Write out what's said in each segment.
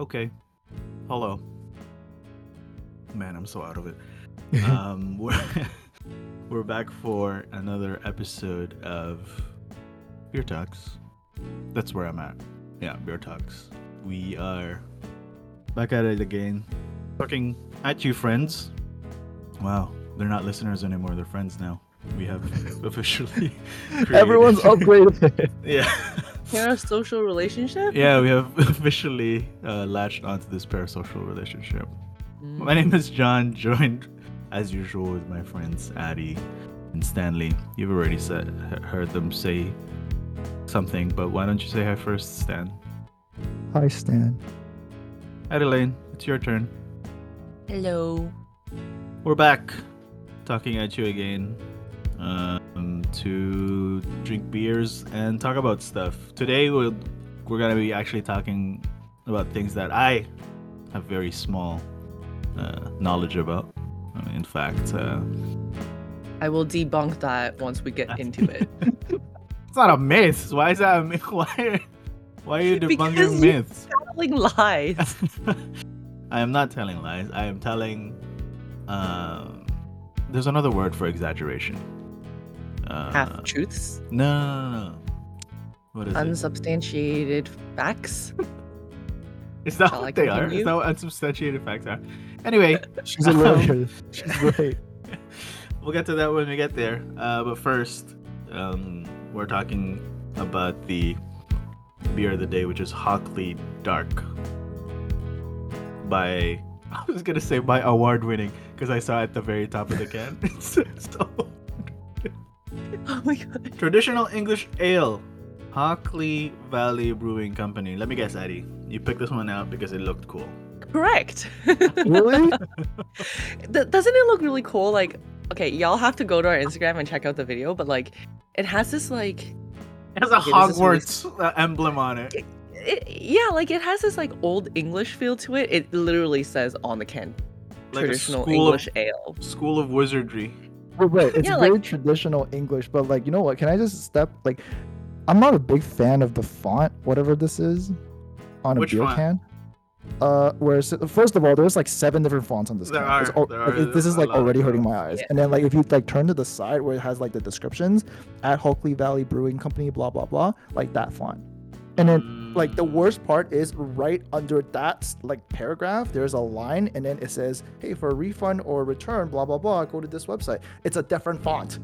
Okay. Hello. Man, I'm so out of it. um, we're we're back for another episode of Beer Talks. That's where I'm at. Yeah, Beer Talks. We are back at it again, talking at you, friends. Wow, they're not listeners anymore; they're friends now. We have officially. Everyone's upgraded. yeah. You're a social relationship? Yeah, we have officially uh, latched onto this parasocial relationship. Mm. My name is John, joined as usual with my friends Addie and Stanley. You've already said heard them say something, but why don't you say hi first, Stan? Hi, Stan. Adelaine, it's your turn. Hello. We're back, talking at you again, um, to drink beers and talk about stuff. Today we'll we're gonna be actually talking about things that I have very small uh, knowledge about. In fact, uh, I will debunk that once we get into it. it's not a myth. Why is that a myth? Why? Why are you debunking Because myths? Telling lies. I am not telling lies. I am telling. Uh, there's another word for exaggeration. Uh, Half truths. No, no, no, no. What is it? Unsubstantiated facts. Is that Shall I what they are? Is continue? that what unsubstantiated facts are? Anyway, She's a Um, lawyer. She's great. we'll get to that when we get there. Uh, but first, um, we're talking about the beer of the day, which is Hockley Dark. By, I was gonna say by award winning, because I saw at the very top of the can. It says so. Oh my god. Traditional English Ale, Hockley Valley Brewing Company. Let me guess, Eddie. You picked this one out because it looked cool. Correct. Really? Doesn't it look really cool? Like, okay, y'all have to go to our Instagram and check out the video, but like, it has this like, It has a Okay, this is really- Hogwarts uh, emblem on it. it, yeah, like it has this like old English feel to it. It literally says on the can, Like a traditional school of- English ale. School of Wizardry. Wait, wait, it's Yeah, very like- traditional English, but like, you know what? Can I just step like I'm not a big fan of the font, whatever this is, on a beer font? can. Uh, where first of all, there's like seven different fonts on this There can. Are, al- there like, are it- this is like lot of already hurting my eyes. Yeah. And then like if you like turn to the side where it has like the descriptions at Hockley Valley Brewing Company, blah blah blah, like that font. And then like the Mm, worst part is right under that like paragraph there's a line and then it says hey for a refund or return blah blah blah go to this website it's a different font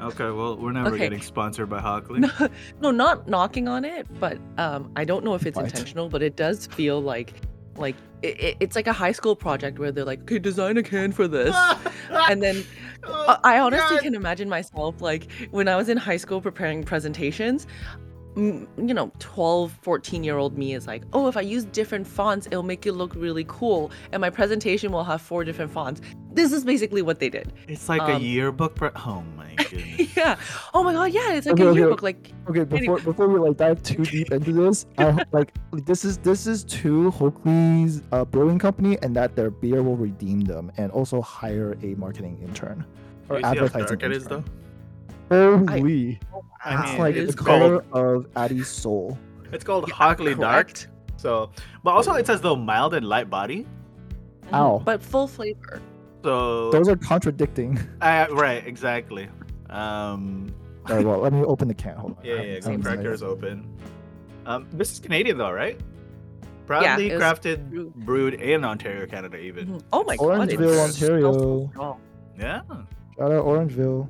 Okay, well, we're never Okay. getting sponsored by Hockley. No, no, not knocking on it, but um, I don't know if it's Right. intentional, but it does feel like, like it, it- it's like a high school project where they're like, okay, design a can for this, and then Oh, I I honestly God. can imagine myself like when I was in high school preparing presentations. M- You know, 12, 14 year old me is like, oh, if I use different fonts, it'll make it look really cool. And my presentation will have four different fonts. This is basically what they did. It's like a um, yearbook. for oh my goodness. yeah. Oh my God. Yeah. It's like Okay, a okay. yearbook. Like, okay before before we like dive too deep into this I, like this is this is to Hockley's uh, brewing company and that their beer will redeem them and also hire a marketing intern or you see how advertising dark it is, intern. Though? Holy, I it's mean, like it's the called color of Addie's soul it's called Yeah, Hockley Dark. So, but also it says though mild and light body. Mhm, Ow. But full flavor. So, those are contradicting uh, right, exactly. Um, All right, well let me open the can hold on yeah, yeah, yeah. Sounds Cracker is open. Um, this is Canadian though, right? Proudly it was crafted, brewed- brewed in Ontario, Canada, even. Mhm. Oh my God. Orangeville, smells so Ontario. Yeah, shout out Orangeville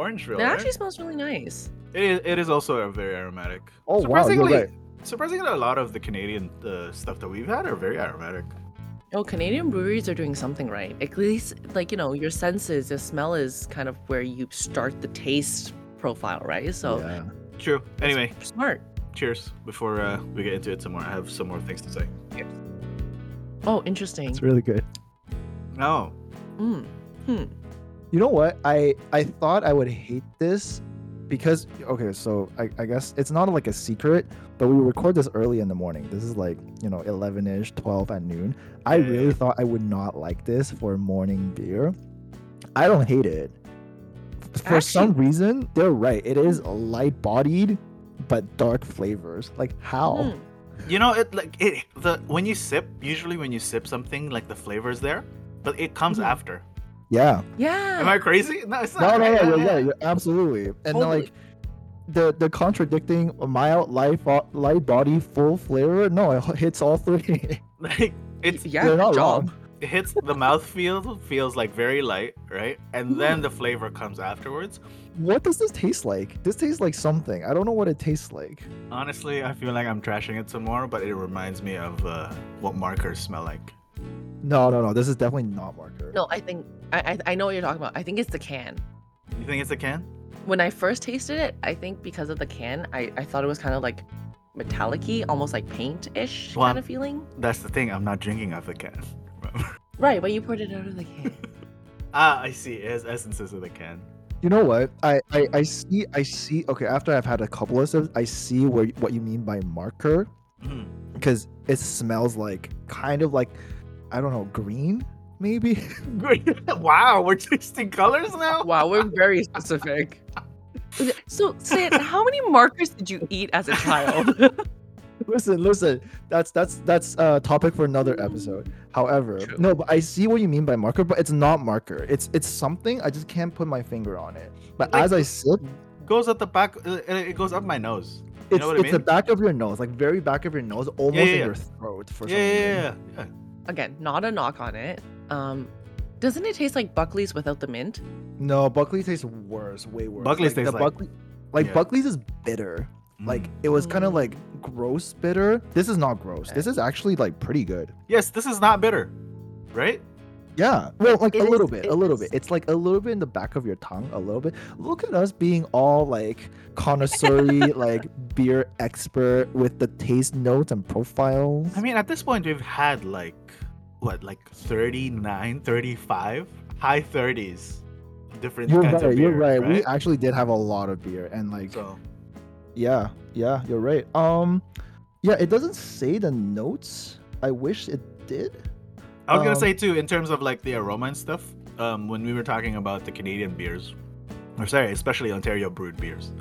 Orangeville. It right? actually smells really nice. It is, it is also a very aromatic. oh wow surprisingly, right surprisingly, a lot of the Canadian uh, stuff that we've had are very aromatic. Oh, Canadian breweries are doing something right. At least, like, you know, your senses, the smell is kind of where you start the taste profile, right? So, yeah. True. Anyway, smart. cheers. Before uh, we get into it some more, I have some more things to say. Oh, interesting. it's really good No. Mm. Hmm. You know what? I I thought I would hate this because okay, so I, I guess it's not like a secret, but we record this early in the morning. This is like, you know, 11ish, 12 at noon. I really thought I would not like this for morning beer. I don't hate it. For some reason, they're right. It is light bodied but dark flavors. Like how? Mm. You know, it like it the when you sip. Usually, when you sip something, like the flavor's there, but it comes Mhm. after. Yeah. Yeah. Am I crazy? No, it's No, not. no, right? no, yeah, yeah, you're absolutely. And then, like the the contradicting mild light light body full flavor. No, it hits all three. Like it's yeah, You're good not job. wrong. it hits the mouth feel feels like very light, right? And then the flavor comes afterwards. What does this taste like? This tastes like something. I don't know what it tastes like. Honestly, I feel like I'm trashing it some more, but it reminds me of uh, what markers smell like. No, no, no. This is definitely not marker. No, I think I, I I know what you're talking about. I think it's the can. You think it's a can? When I first tasted it, I think because of the can, I, I thought it was kind of like metallic-y, almost like paint-ish Well, kind of feeling. That's the thing. I'm not drinking out of the can. Right, but you poured it out of the can. ah, I see. It has essences of the can. You know what? I, I I see I see. Okay, after I've had a couple of sips, I see where what you mean by marker Mm. because it smells like kind of like I don't know green maybe. wow, we're tasting colors now. wow, we're very specific. So, Stan, how many markers did you eat as a child? listen, listen. That's that's that's a topic for another episode. However, True. no, but I see what you mean by marker, but it's not marker. It's it's something I just can't put my finger on it. But Like- as I sip, Goes at the back. uh, It goes up my nose. You it's know what I it's the back of your nose, like very back of your nose, almost yeah, in yeah. your throat for Yeah, some yeah, reason. yeah, yeah, yeah. Again, not a knock on it. Um, doesn't it taste like Buckley's without the mint? No, Buckley's tastes worse, way worse. Buckley's like, tastes the like- Buckley, like Yeah. Buckley's is bitter. Like Mm. it was kind of like gross bitter. This is not gross. This is actually like pretty good. yes, this is not bitter, right? Yeah. Well, like It a little bit, a little is. bit. It's like a little bit in the back of your tongue, a little bit. Look at us being all like connoisseur like beer expert with the taste notes and profiles. I mean, at this point, we've had like, what, like 39, 35? High 30s. Different you're kinds right. of beer. You're right. We actually did have a lot of beer and like So, Yeah, yeah, you're right. Um, yeah, it doesn't say the notes. I wish it did. I was gonna Um, say too, in terms of like the aroma and stuff, um, when we were talking about the Canadian beers, or sorry, especially Ontario brewed beers,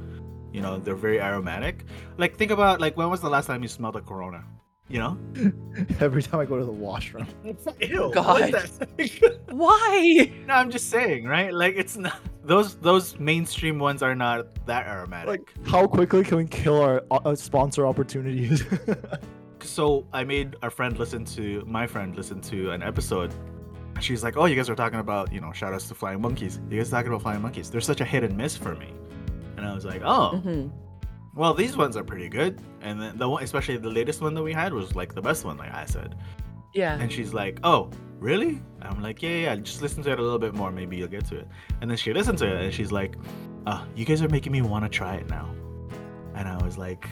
you know, they're very aromatic. Like, think about like when was the last time you smelled a Corona? You know? Every time I go to the washroom. Ew, God. what the- Why? no, I'm just saying, right? Like, it's not those those mainstream ones are not that aromatic. Like, how quickly can we kill our uh, sponsor opportunities? So I made our friend listen to my friend listen to an episode. She's like, "Oh, you guys are talking about, you know, shout outs to Flying Monkeys. You guys are talking about Flying Monkeys. They're such a hit and miss for me." And I was like, "Oh, Mhm. well, these ones are pretty good." And then the one, especially the latest one that we had, was like the best one, like I said. Yeah. And she's like, "Oh, really?" I'm like, "Yeah, yeah, yeah. Just listen to it a little bit more. Maybe you'll get to it." And then she listened to it, and she's like, "Uh, you guys are making me want to try it now." And I was like,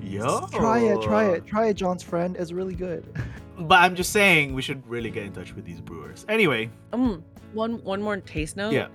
"Yo, try it, try it, try it, John's friend. It's really good. But I'm just saying we should really get in touch with these brewers. Anyway, Um, one one more taste note. Yeah.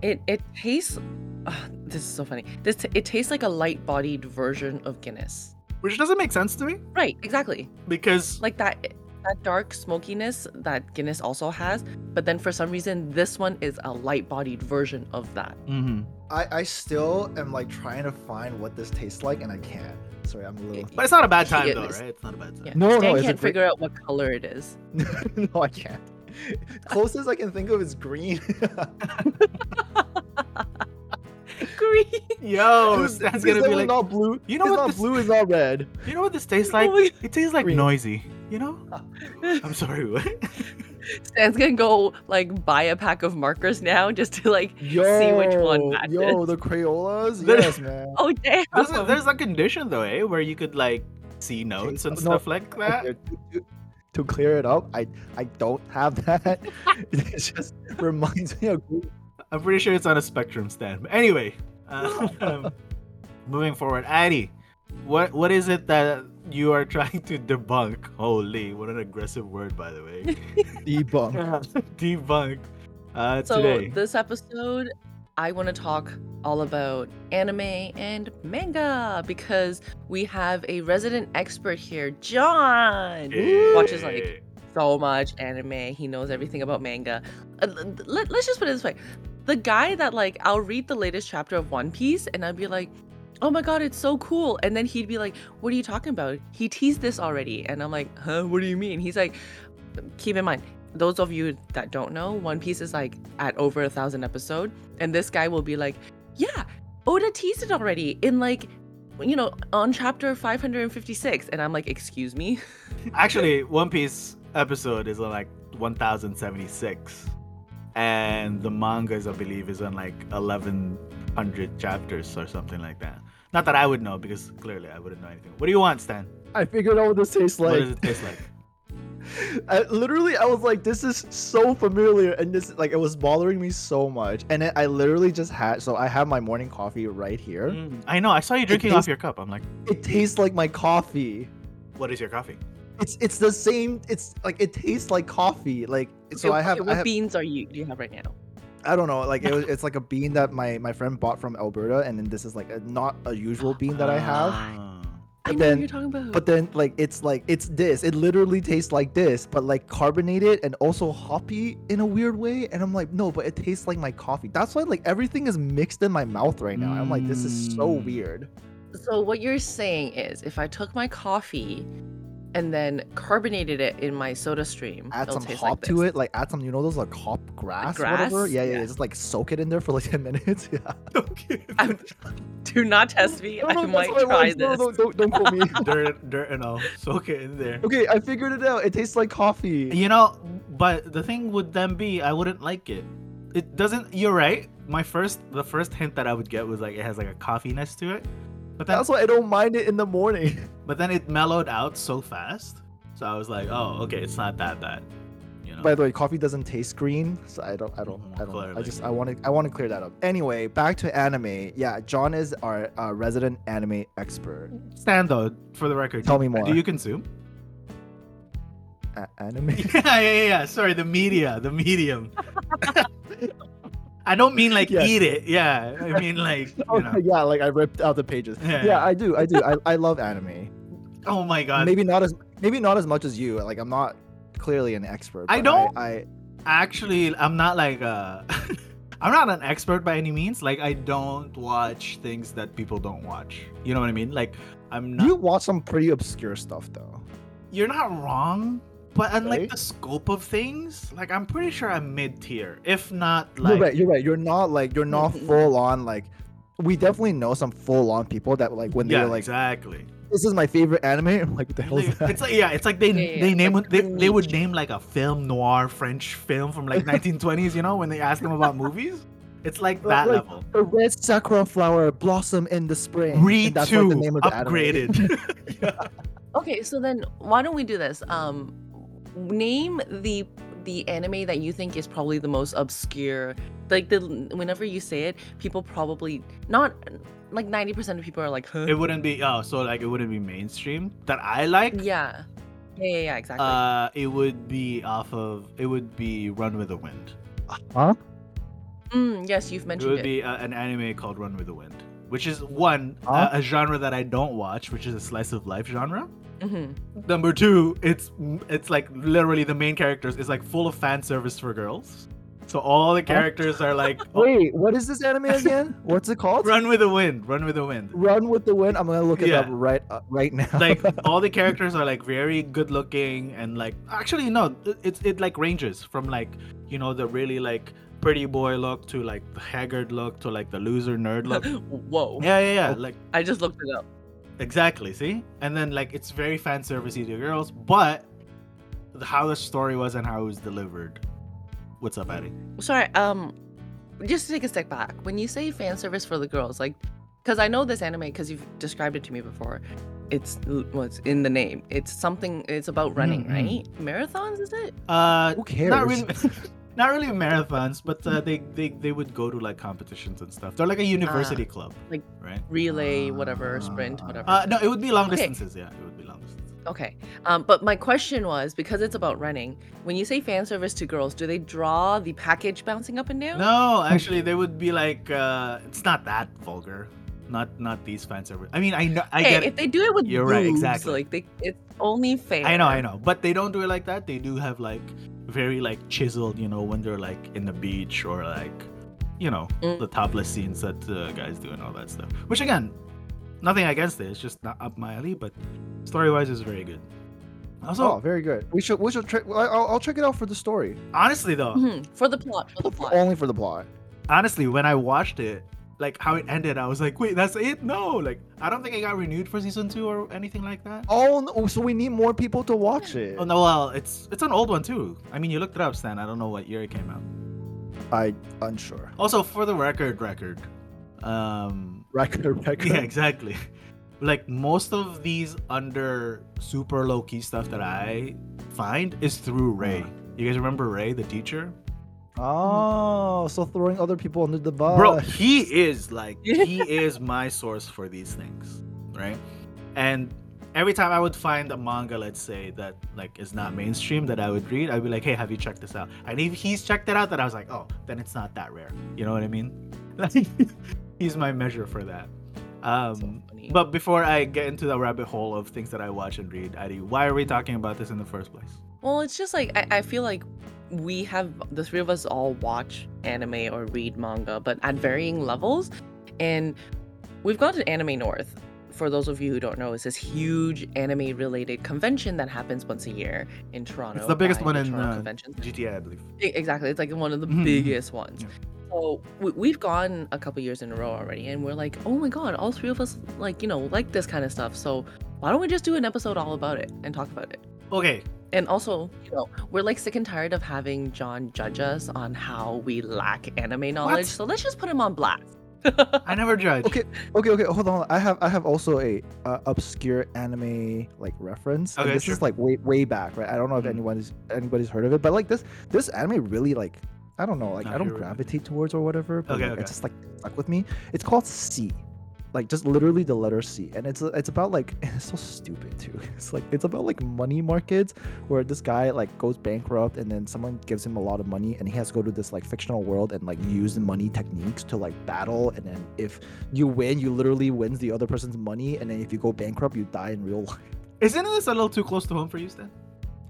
It it tastes. Uh, this is so funny. This it tastes like a light-bodied version of Guinness. which doesn't make sense to me Right. Exactly. because Like that that dark smokiness that Guinness also has, but then for some reason this one is a light-bodied version of that. Mhm. I, I still am like trying to find what this tastes like, and I can't. Sorry, I'm a little. but it's not a bad time though, it's- right? It's not a bad time. Yeah. No, no, Stan it's can't great- figure out what color it is. no, I can't. Closest I can think of is green. Green. Yo, that's Stan's it's gonna be like, not blue. You know it's what not this- blue. is not red. you know what this tastes Oh like? my- It tastes like Green. noisy. You know? I'm sorry. What? Stan's gonna go like buy a pack of markers now just to like Yo, see which one matches. yo, the Crayolas. Yes, man. Oh damn! there's, a, there's a condition though, eh, where you could like see notes and no, stuff like that. Okay, to, to- to clear it up, I I don't have that. it just reminds me of. I'm pretty sure it's on a spectrum Stan. But anyway, um, moving forward, Addy, what what is it that you are trying to debunk? Holy, what an aggressive word, by the way. Debunk. debunk uh, so today. this episode, I want to talk all about anime and manga because we have a resident expert here, John. watches, like, so much anime. He knows everything about manga. Uh, l- let, us just put it this way. The guy that like I'll read the latest chapter of One Piece and I'd be like, oh my god, it's so cool. And then he'd be like, what are you talking about? He teased this already. And I'm like, huh, what do you mean? He's like, keep in mind, those of you that don't know, One Piece is like at over a thousand episode. And this guy will be like, yeah, Oda teased it already in like, you know, on chapter 556. And I'm like, excuse me? Actually, One Piece episode is on like 1076. And the mangas, I believe, is on like 1100 chapters or something like that. Not that I would know because clearly I wouldn't know anything. What do you want, Stan? I figured out what this tastes like. what like. does it taste like? I, literally, I was like, this is so familiar, and this like it was bothering me so much. And then I literally just had so I have my morning coffee right here. Mm, I know. I saw you drinking tastes- off your cup. I'm like, It tastes like my coffee. what is your coffee? It's it's the same. It's like it tastes like coffee. Like so, Okay, I have okay, I what have beans are you do you have right now? I don't know. Like it was, it's like a bean that my my friend bought from Alberta, and then this is like a, not a usual bean that I have. Ah. I But know what then- you're talking about. But then like it's like it's this. It literally tastes like this, but like carbonated and also hoppy in a weird way. And I'm like, no, but it tastes like my coffee. That's why like everything is mixed in my mouth right now. I'm like, this is so Mm. weird. So what you're saying is, if I took my coffee and then carbonated it in my soda stream, Add it'll some hop like to it, like add some, you know, those like hop grass, or whatever. grass? Yeah, yeah, Yeah. yeah, Just like soak it in there for like ten minutes. Yeah. Okay. I'm- Do not test me. No, I no, that's might try works. No, this. no, don't, don't quote me. dirt, dirt, and all. Soak it in there. okay, I figured it out. It tastes like coffee. You know, but the thing would then be, I wouldn't like it. It doesn't. You're right. My first, the first hint that I would get was like it has like a coffeeness to it, but then, That's why I don't mind it in the morning. but then it mellowed out so fast. So I was like, oh, okay, it's not that bad. You know. By the way, coffee doesn't taste green, so I don't, I don't, Mhm, I don't. Clearly. I just, I want to, I want to clear that up. Anyway, back to anime. Yeah, John is our uh, resident anime expert. Stan though, for the record, Tell do- me more. Do you consume? A- anime. yeah, yeah, yeah, yeah. Sorry, the media, the medium. I don't mean like Yes. eat it. Yeah, I mean like you know. yeah, like I ripped out the pages. Yeah. Yeah, I do, I do. I, I love anime. Oh my god. Maybe not as, maybe not as much as you. Like I'm not clearly an expert. I don't- I, actually i'm not like uh i'm not an expert by any means like i don't watch things that people don't watch you know what i mean like i'm not you watch some pretty obscure stuff though. you're not wrong but unlike Right? the scope of things like i'm pretty sure i'm mid-tier if not you're right. You're right. You're not like you're not full on like. We definitely know some full on people that like when they're like, exactly "This is my favorite anime." I'm like, "What the hell is They- that?" it's like yeah it's like they Yeah, yeah, they yeah, name like they, they would name like a film noir french film from like 1920s you know when they ask them about movies it's like Like- that like, level The red sakura flower blossom in the spring. read and that's two like the name of the anime. upgraded Yeah. Okay, so then why don't we do this? Um, name the the anime that you think is probably the most obscure. Like the whenever you say it, people probably not like ninety percent of people are like, huh? It wouldn't be oh, so like it wouldn't be mainstream that I like. yeah, yeah, yeah, yeah, exactly. Uh, it would be off of it would be Run with the Wind. Huh? Mm, yes, you've mentioned It mentioned would it. be uh, an anime called Run with the Wind, which is one Huh? a, a genre that I don't watch, which is a slice of life genre. Hmm Number two, it's it's like literally the main characters is like full of fan service for girls. So all the characters are like oh, Wait, what is this anime again? What's it called? Run with the Wind, Run with the Wind. Run with the wind. I'm gonna look it Yeah. up right uh, right now. like all the characters are like very good looking and like actually no it's it it like ranges from like you know the really like pretty boy look to like the haggard look to like the loser nerd look Whoa! yeah yeah yeah Oh. like I just looked it up. Exactly see and then like it's very fan servicey to girls but the, how the story was and how it was delivered what's up Addy? Sorry, um, just to take a step back. When you say fan service for the girls, like, because I know this anime because you've described it to me before. It's what's in the name. It's something. It's about running, Mm, mm. right? Marathons, is it? uh Who cares? not really not really marathons but uh, they, they they would go to like competitions and stuff they're like a university club like right Relay, whatever, sprint, Ah. whatever. Uh, no, it would be long Okay. distances. Yeah, it would be long distances. Okay. Um, but my question was because it's about running. When you say fan service to girls, do they draw the package bouncing up and down? No, actually, they would be like, uh, it's not that vulgar. Not not these fan service. I mean, I know, I Hey, get if it. they do it with You're right, exactly. Like they, it's only fair. I know, I know, but they don't do it like that. They do have like very like chiseled, you know, when they're like in the beach or like, you know, Mm. the topless scenes that uh, guys do and all that stuff. Which again, nothing against it. It's just not up my alley, but story wise, is very good. Also, oh, very good. We should we should check. I'll, I'll check it out for the story. honestly though, Mhm, For the plot. For the plot. Only for the plot. honestly, when I watched it, like how it ended, I was like, wait, that's it? No, like I don't think it got renewed for season two or anything like that. Oh, no, so we need more people to watch it. Oh no, well, it's it's an old one too. I mean, you looked it up, Stan. I don't know what year it came out. I unsure. Also, for the record, record, um, Record, record. yeah, exactly. Like most of these under super low key stuff that I find is through Ray. You guys remember Ray, the teacher? Oh, so throwing other people under the bus. Bro, he is like he is my source for these things, right? And every time I would find a manga, let's say that like is not mainstream that I would read, I'd be like, "Hey, have you checked this out?" And if he's checked it out, then I was like, "Oh, then it's not that rare." You know what I mean? Like, he's my measure for that. Um, funny. but before I get into the rabbit hole of things that I watch and read, Adi, why are we talking about this in the first place? Well, it's just like I, I feel like we have the three of us all watch anime or read manga, but at varying levels. And we've gone to Anime North. For those of you who don't know, it's this huge anime related convention that happens once a year in Toronto. It's the biggest one the in Toronto uh. GTA, I believe. Exactly. It's like one of the Mhm. biggest ones. Yeah. So we've gone a couple years in a row already, and we're like, oh my god, all three of us like you know like this kind of stuff. So why don't we just do an episode all about it and talk about it? Okay, And also, you know, we're like sick and tired of having John judge us on how we lack anime knowledge. So let's just put him on blast. I never judge. Okay, okay, okay. Hold on. I have I have also a uh, obscure anime like reference. and Okay, this sure. is like way way back, right? I don't know if Mhm. anyone's anybody's heard of it, but like this this anime really like I don't know, like Not I don't here. gravitate towards or whatever. But Okay, like, okay. it's just like stuck with me. It's called C. Like just literally the letter C, and it's it's about like it's so stupid too. It's like it's about like money markets where this guy like goes bankrupt and then someone gives him a lot of money and he has to go to this like fictional world and like use the money techniques to like battle and then if you win you literally wins the other person's money and then if you go bankrupt you die in real life Isn't this a little too close to home for you, Stan?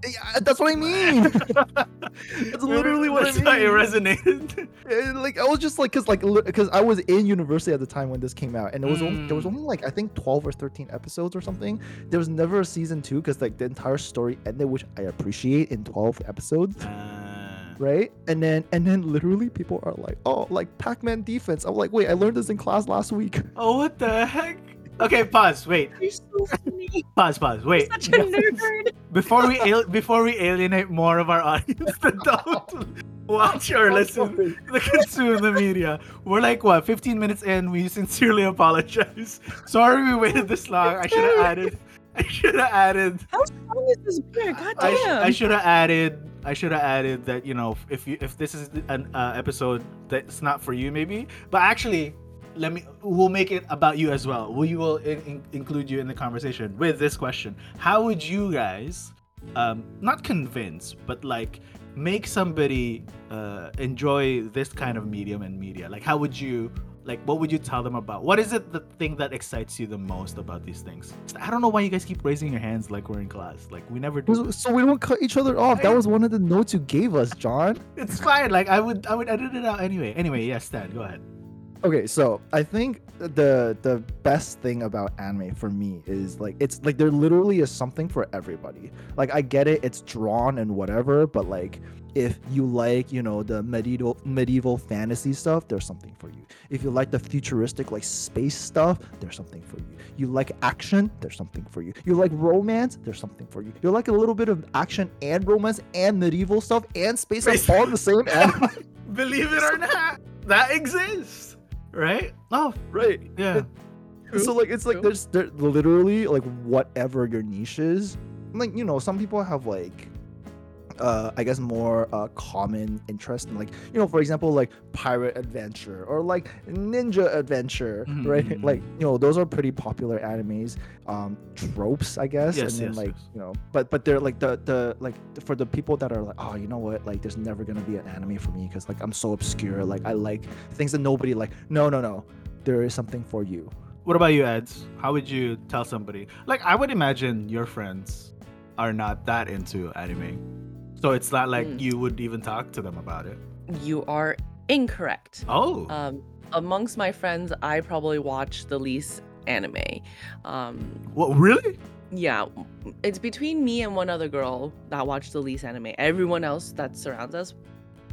Yeah, that's what i mean that's literally what i That's why it resonated. And, like i was just like because like because i was in university at the time when this came out and it was only, there was Mm. only like i think 12 or 13 episodes or something there was never a season two because like the entire story ended which i appreciate in 12 episodes Uh, right? And then and then literally people are like, oh, like Pac-Man defense. I'm like, wait, I learned this in class last week. oh, what the heck? Okay, pause. Wait, You're so funny. pause, pause. Wait. Such a nerd. Before we al- before we alienate more of our audience that don't watch or listen, to consume the media, we're like what 15 minutes in. We sincerely apologize. Sorry we waited this long. I should have added. I should have added. How strong is this beer? God I, sh- damn. I should have added. I should have added that you know if you if this is an uh, episode that's not for you maybe, but actually, let me we'll make it about you as well. We will in, in- include you in the conversation with this question: How would you guys, um, not convince, but like make somebody uh, enjoy this kind of medium and media? Like, how would you? Like, what would you tell them about? What is it the thing that excites you the most about these things? I don't know why you guys keep raising your hands like we're in class. Like, we never do. So- So we don't cut each other off. That was one of the notes you gave us, John. It's fine. Like I would, I would edit it out anyway. Anyway, yes, Stan, go ahead. Okay, so I think the the best thing about anime for me is like it's like there literally is something for everybody. Like I get it, it's drawn and whatever, but like if you like, you know, the medieval medieval fantasy stuff, there's something for you. If you like the futuristic like space stuff, there's something for you. You like action, there's something for you. You like romance, there's something for you. You like a little bit of action and romance and medieval stuff and space all in the same anime. Believe it or not, that exists, right? Oh, right. yeah. so like it's like True. there's there literally like whatever your niche is like you know some people have like uh i guess more uh common interest in like you know for example like pirate adventure or like ninja adventure Mhm, right? mhm, like you know those are pretty popular animes um tropes i guess Yes, and then yes, like yes. you know but but they're like the the like for the people that are like oh you know what? Like there's never gonna be an anime for me because like i'm so obscure. Like i like things that nobody like no no no. There is something for you. What about you, Eds? How would you tell somebody? Like, I would imagine your friends are not that into anime, so it's not like Mm. you would even talk to them about it. You are incorrect. Oh, Um, amongst my friends, I probably watch the least anime. Um, What really? yeah, it's between me and one other girl that watch the least anime. Everyone else that surrounds us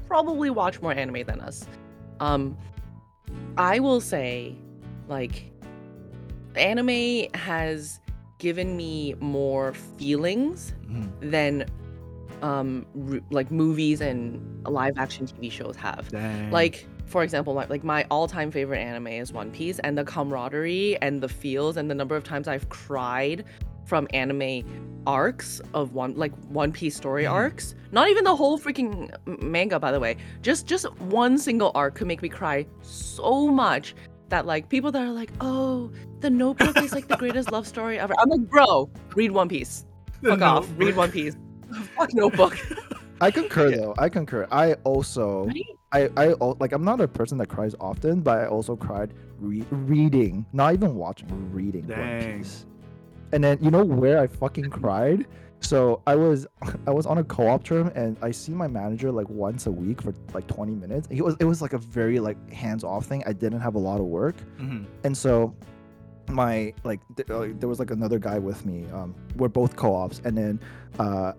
probably watch more anime than us. Um, I will say, like, anime has given me more feelings Mhm. than um r- like movies and live action TV shows have. Dang. Like for example, my, like my all-time favorite anime is One Piece, and the camaraderie and the feels and the number of times I've cried from anime arcs of one like One Piece story Mhm. arcs. Not even the whole freaking manga, by the way. Just just one single arc could make me cry so much that like people that are like, oh, the Notebook is like the greatest love story ever. I'm like, bro, read One Piece. Fuck off. Read One Piece. Fuck Notebook. I concur Yeah. though. I concur. I also Right? I I like I'm not a person that cries often, but I also cried re- reading, not even watching, reading One Dang. Piece. And then you know where I fucking cried? So I was I was on a co-op term and I see my manager like once a week for like 20 minutes. It was it was like a very like hands-off thing. I didn't have a lot of work. Mhm. and so my like th- uh, there was like another guy with me um we're both co-ops and then uh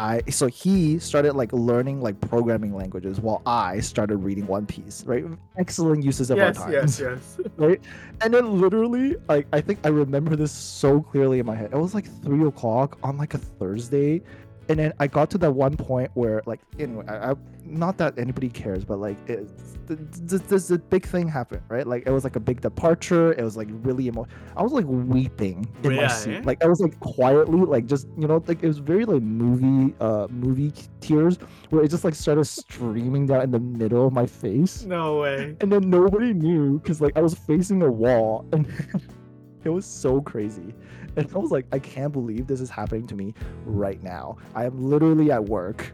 i so he started like learning like programming languages while i started reading one piece right? Excellent uses of our time. Yes, yes, yes. right? And then literally like i think i remember this so clearly in my head. It was like three o'clock on like a thursday and then i got to that one point where like anyway I, I not that anybody cares but like it, th- th- this big thing happened right? Like it was like a big departure. It was like really emo- i was like weeping in my seat like i was like quietly like just you know like it was very like movie uh movie tears where it just like started streaming down in the middle of my face. No way. and then nobody knew because like I was facing a wall and it was so crazy. And I was like, I can't believe this is happening to me right now. I am literally at work.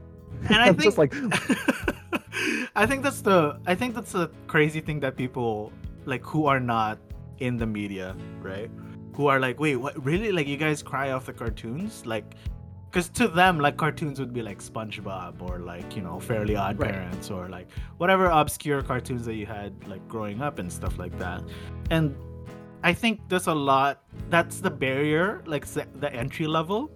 And I I'm think just like, I think that's the I think that's the crazy thing that people like who are not in the media, right? Who are like, wait, what? Really? Like you guys cry off the cartoons? Like, because to them, like cartoons would be like SpongeBob or like you know Fairly Odd Right. Parents or like whatever obscure cartoons that you had like growing up and stuff like that. And I think there's a lot. That's the barrier, like the, entry level,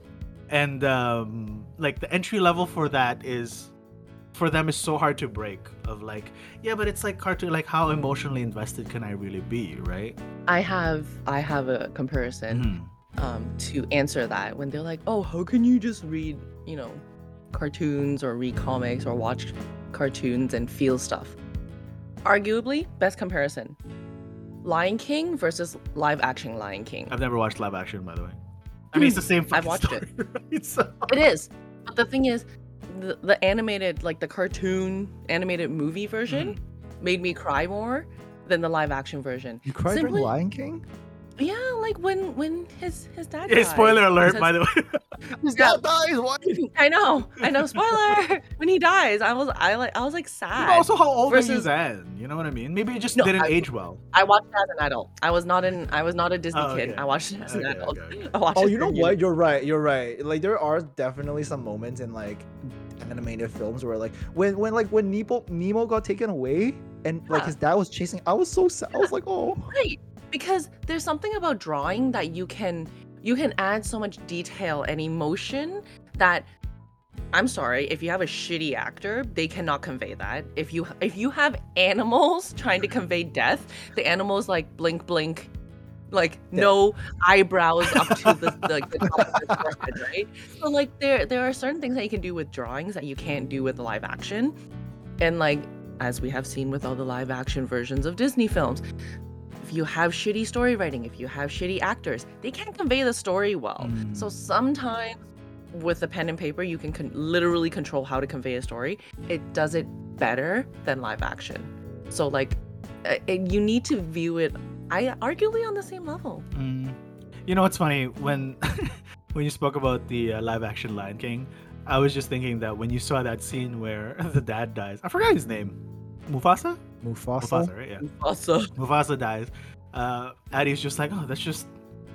and um, like the entry level for that is for them is so hard to break of like yeah but it's like cartoon like how emotionally invested can i really be right I have I have a comparison. Mhm. um, to answer that when they're like, "Oh, how can you just read, you know, cartoons or read comics or watch cartoons and feel stuff?" Arguably, best comparison: Lion King versus live action Lion King. i've never watched live action by the way i mean it's the same hmm, I've fucking watched it. right? So- It is, but the thing is, the, the animated, like the cartoon animated movie version, mm-hmm. made me cry more than the live action version. you cried Simply- during Lion King? Yeah, like when when his his dad. yeah, died. spoiler alert Says- by the way His Yeah. dad dies. What? I know, I know. Spoiler! when he dies, I was, I like, I was like sad. but also how old are you versus- then you know what i mean maybe it just No, didn't I- age well I watched it as an adult. I was not in, I was not a Disney Oh, kid. I watched it as an Okay, adult. okay, okay. I watched Oh, you know in what? You're right. You're right. Like there are definitely some moments in like animated films where like when when like when Nemo Nemo got taken away and like his dad was chasing. I was so sad. I was like, oh. Right, because there's something about drawing that you can, you can add so much detail and emotion that. I'm sorry, if you have a shitty actor, they cannot convey that. If you if you have animals trying to convey death, the animals like blink blink, like no eyebrows up to the the, the top of their forehead, right? So like there there are certain things that you can do with drawings that you can't do with live action, and like as we have seen with all the live action versions of Disney films, if you have shitty story writing, if you have shitty actors, they can't convey the story well. So Mm. sometimes with the pen and paper, you can con- literally control how to convey a story. It does it better than live action. So like, it, you need to view it, I arguably on the same level. Mm. You know what's funny when when you spoke about the uh, live action Lion King, I was just thinking that when you saw that scene where the dad dies, I forgot his name, Mufasa. Mufasa. Mufasa, right? Yeah. Also, Mufasa dies. Uh, Addie's just like, oh, that's just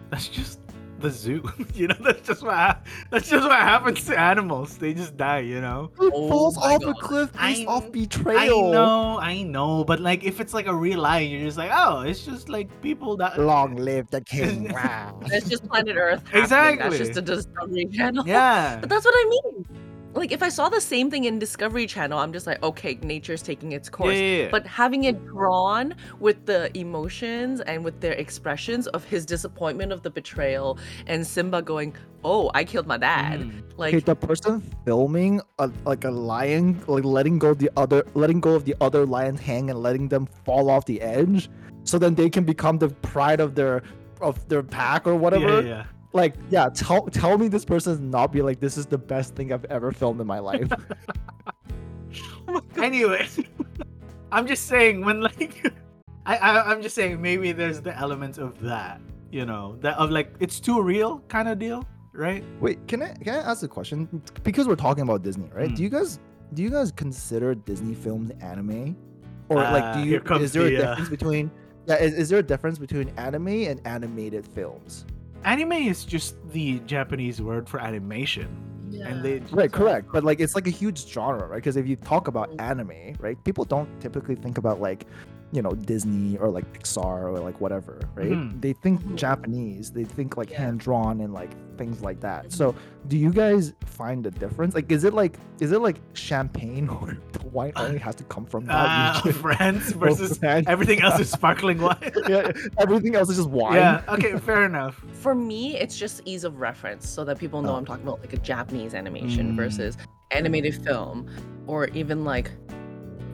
that's just the zoo. you know, that's just what hap- that's just what happens to animals. They just die. You know. It Oh falls my off a cliff based I- off I betrayal. know, I know, but like if it's like a real lie, you're just like, oh, it's just like people that Long live the king. Wow. It's just planet Earth. happening. Exactly. That's just a Discovery Channel. Yeah. But that's what I mean. Like if I saw the same thing in Discovery Channel, I'm just like, okay, nature's taking its course. yeah, yeah. But having it drawn with the emotions and with their expressions of his disappointment of the betrayal and Simba going, "Oh, I killed my dad." Mhm. Like Okay, the person filming a, like a lion, like letting go of the other, letting go of the other lion's hang and letting them fall off the edge, so then they can become the pride of their of their pack or whatever. Yeah, yeah. Like, yeah, tell tell me this person is not be like this is the best thing I've ever filmed in my life. Anyway, I'm just saying when like I, I I'm just saying maybe there's the element of that, you know, that of like it's too real kind of deal, right? Wait, can I can I ask a question? Because we're talking about Disney, right? Hmm. Do you guys do you guys consider Disney films anime, or like Ah, do you comes is there the, a uh, difference between yeah is, is there a difference between anime and animated films? Anime is just the Japanese word for animation, and they Right, correct. But like it's like a huge genre, right? Because if you talk about Mm. anime, right, people don't typically think about like, you know, Disney or like Pixar or like whatever, right? Mhm. They think. Japanese, they think like Yeah. hand drawn and like things like that. So do you guys find a difference? Like is it like is it like champagne or the wine only has to come from that uh, region? friends versus France? everything else is sparkling wine. yeah, everything else is just wine. yeah. Okay. Fair enough. For me, it's just ease of reference so that people know Oh. I'm talking about like a Japanese animation Mm. versus animated film or even like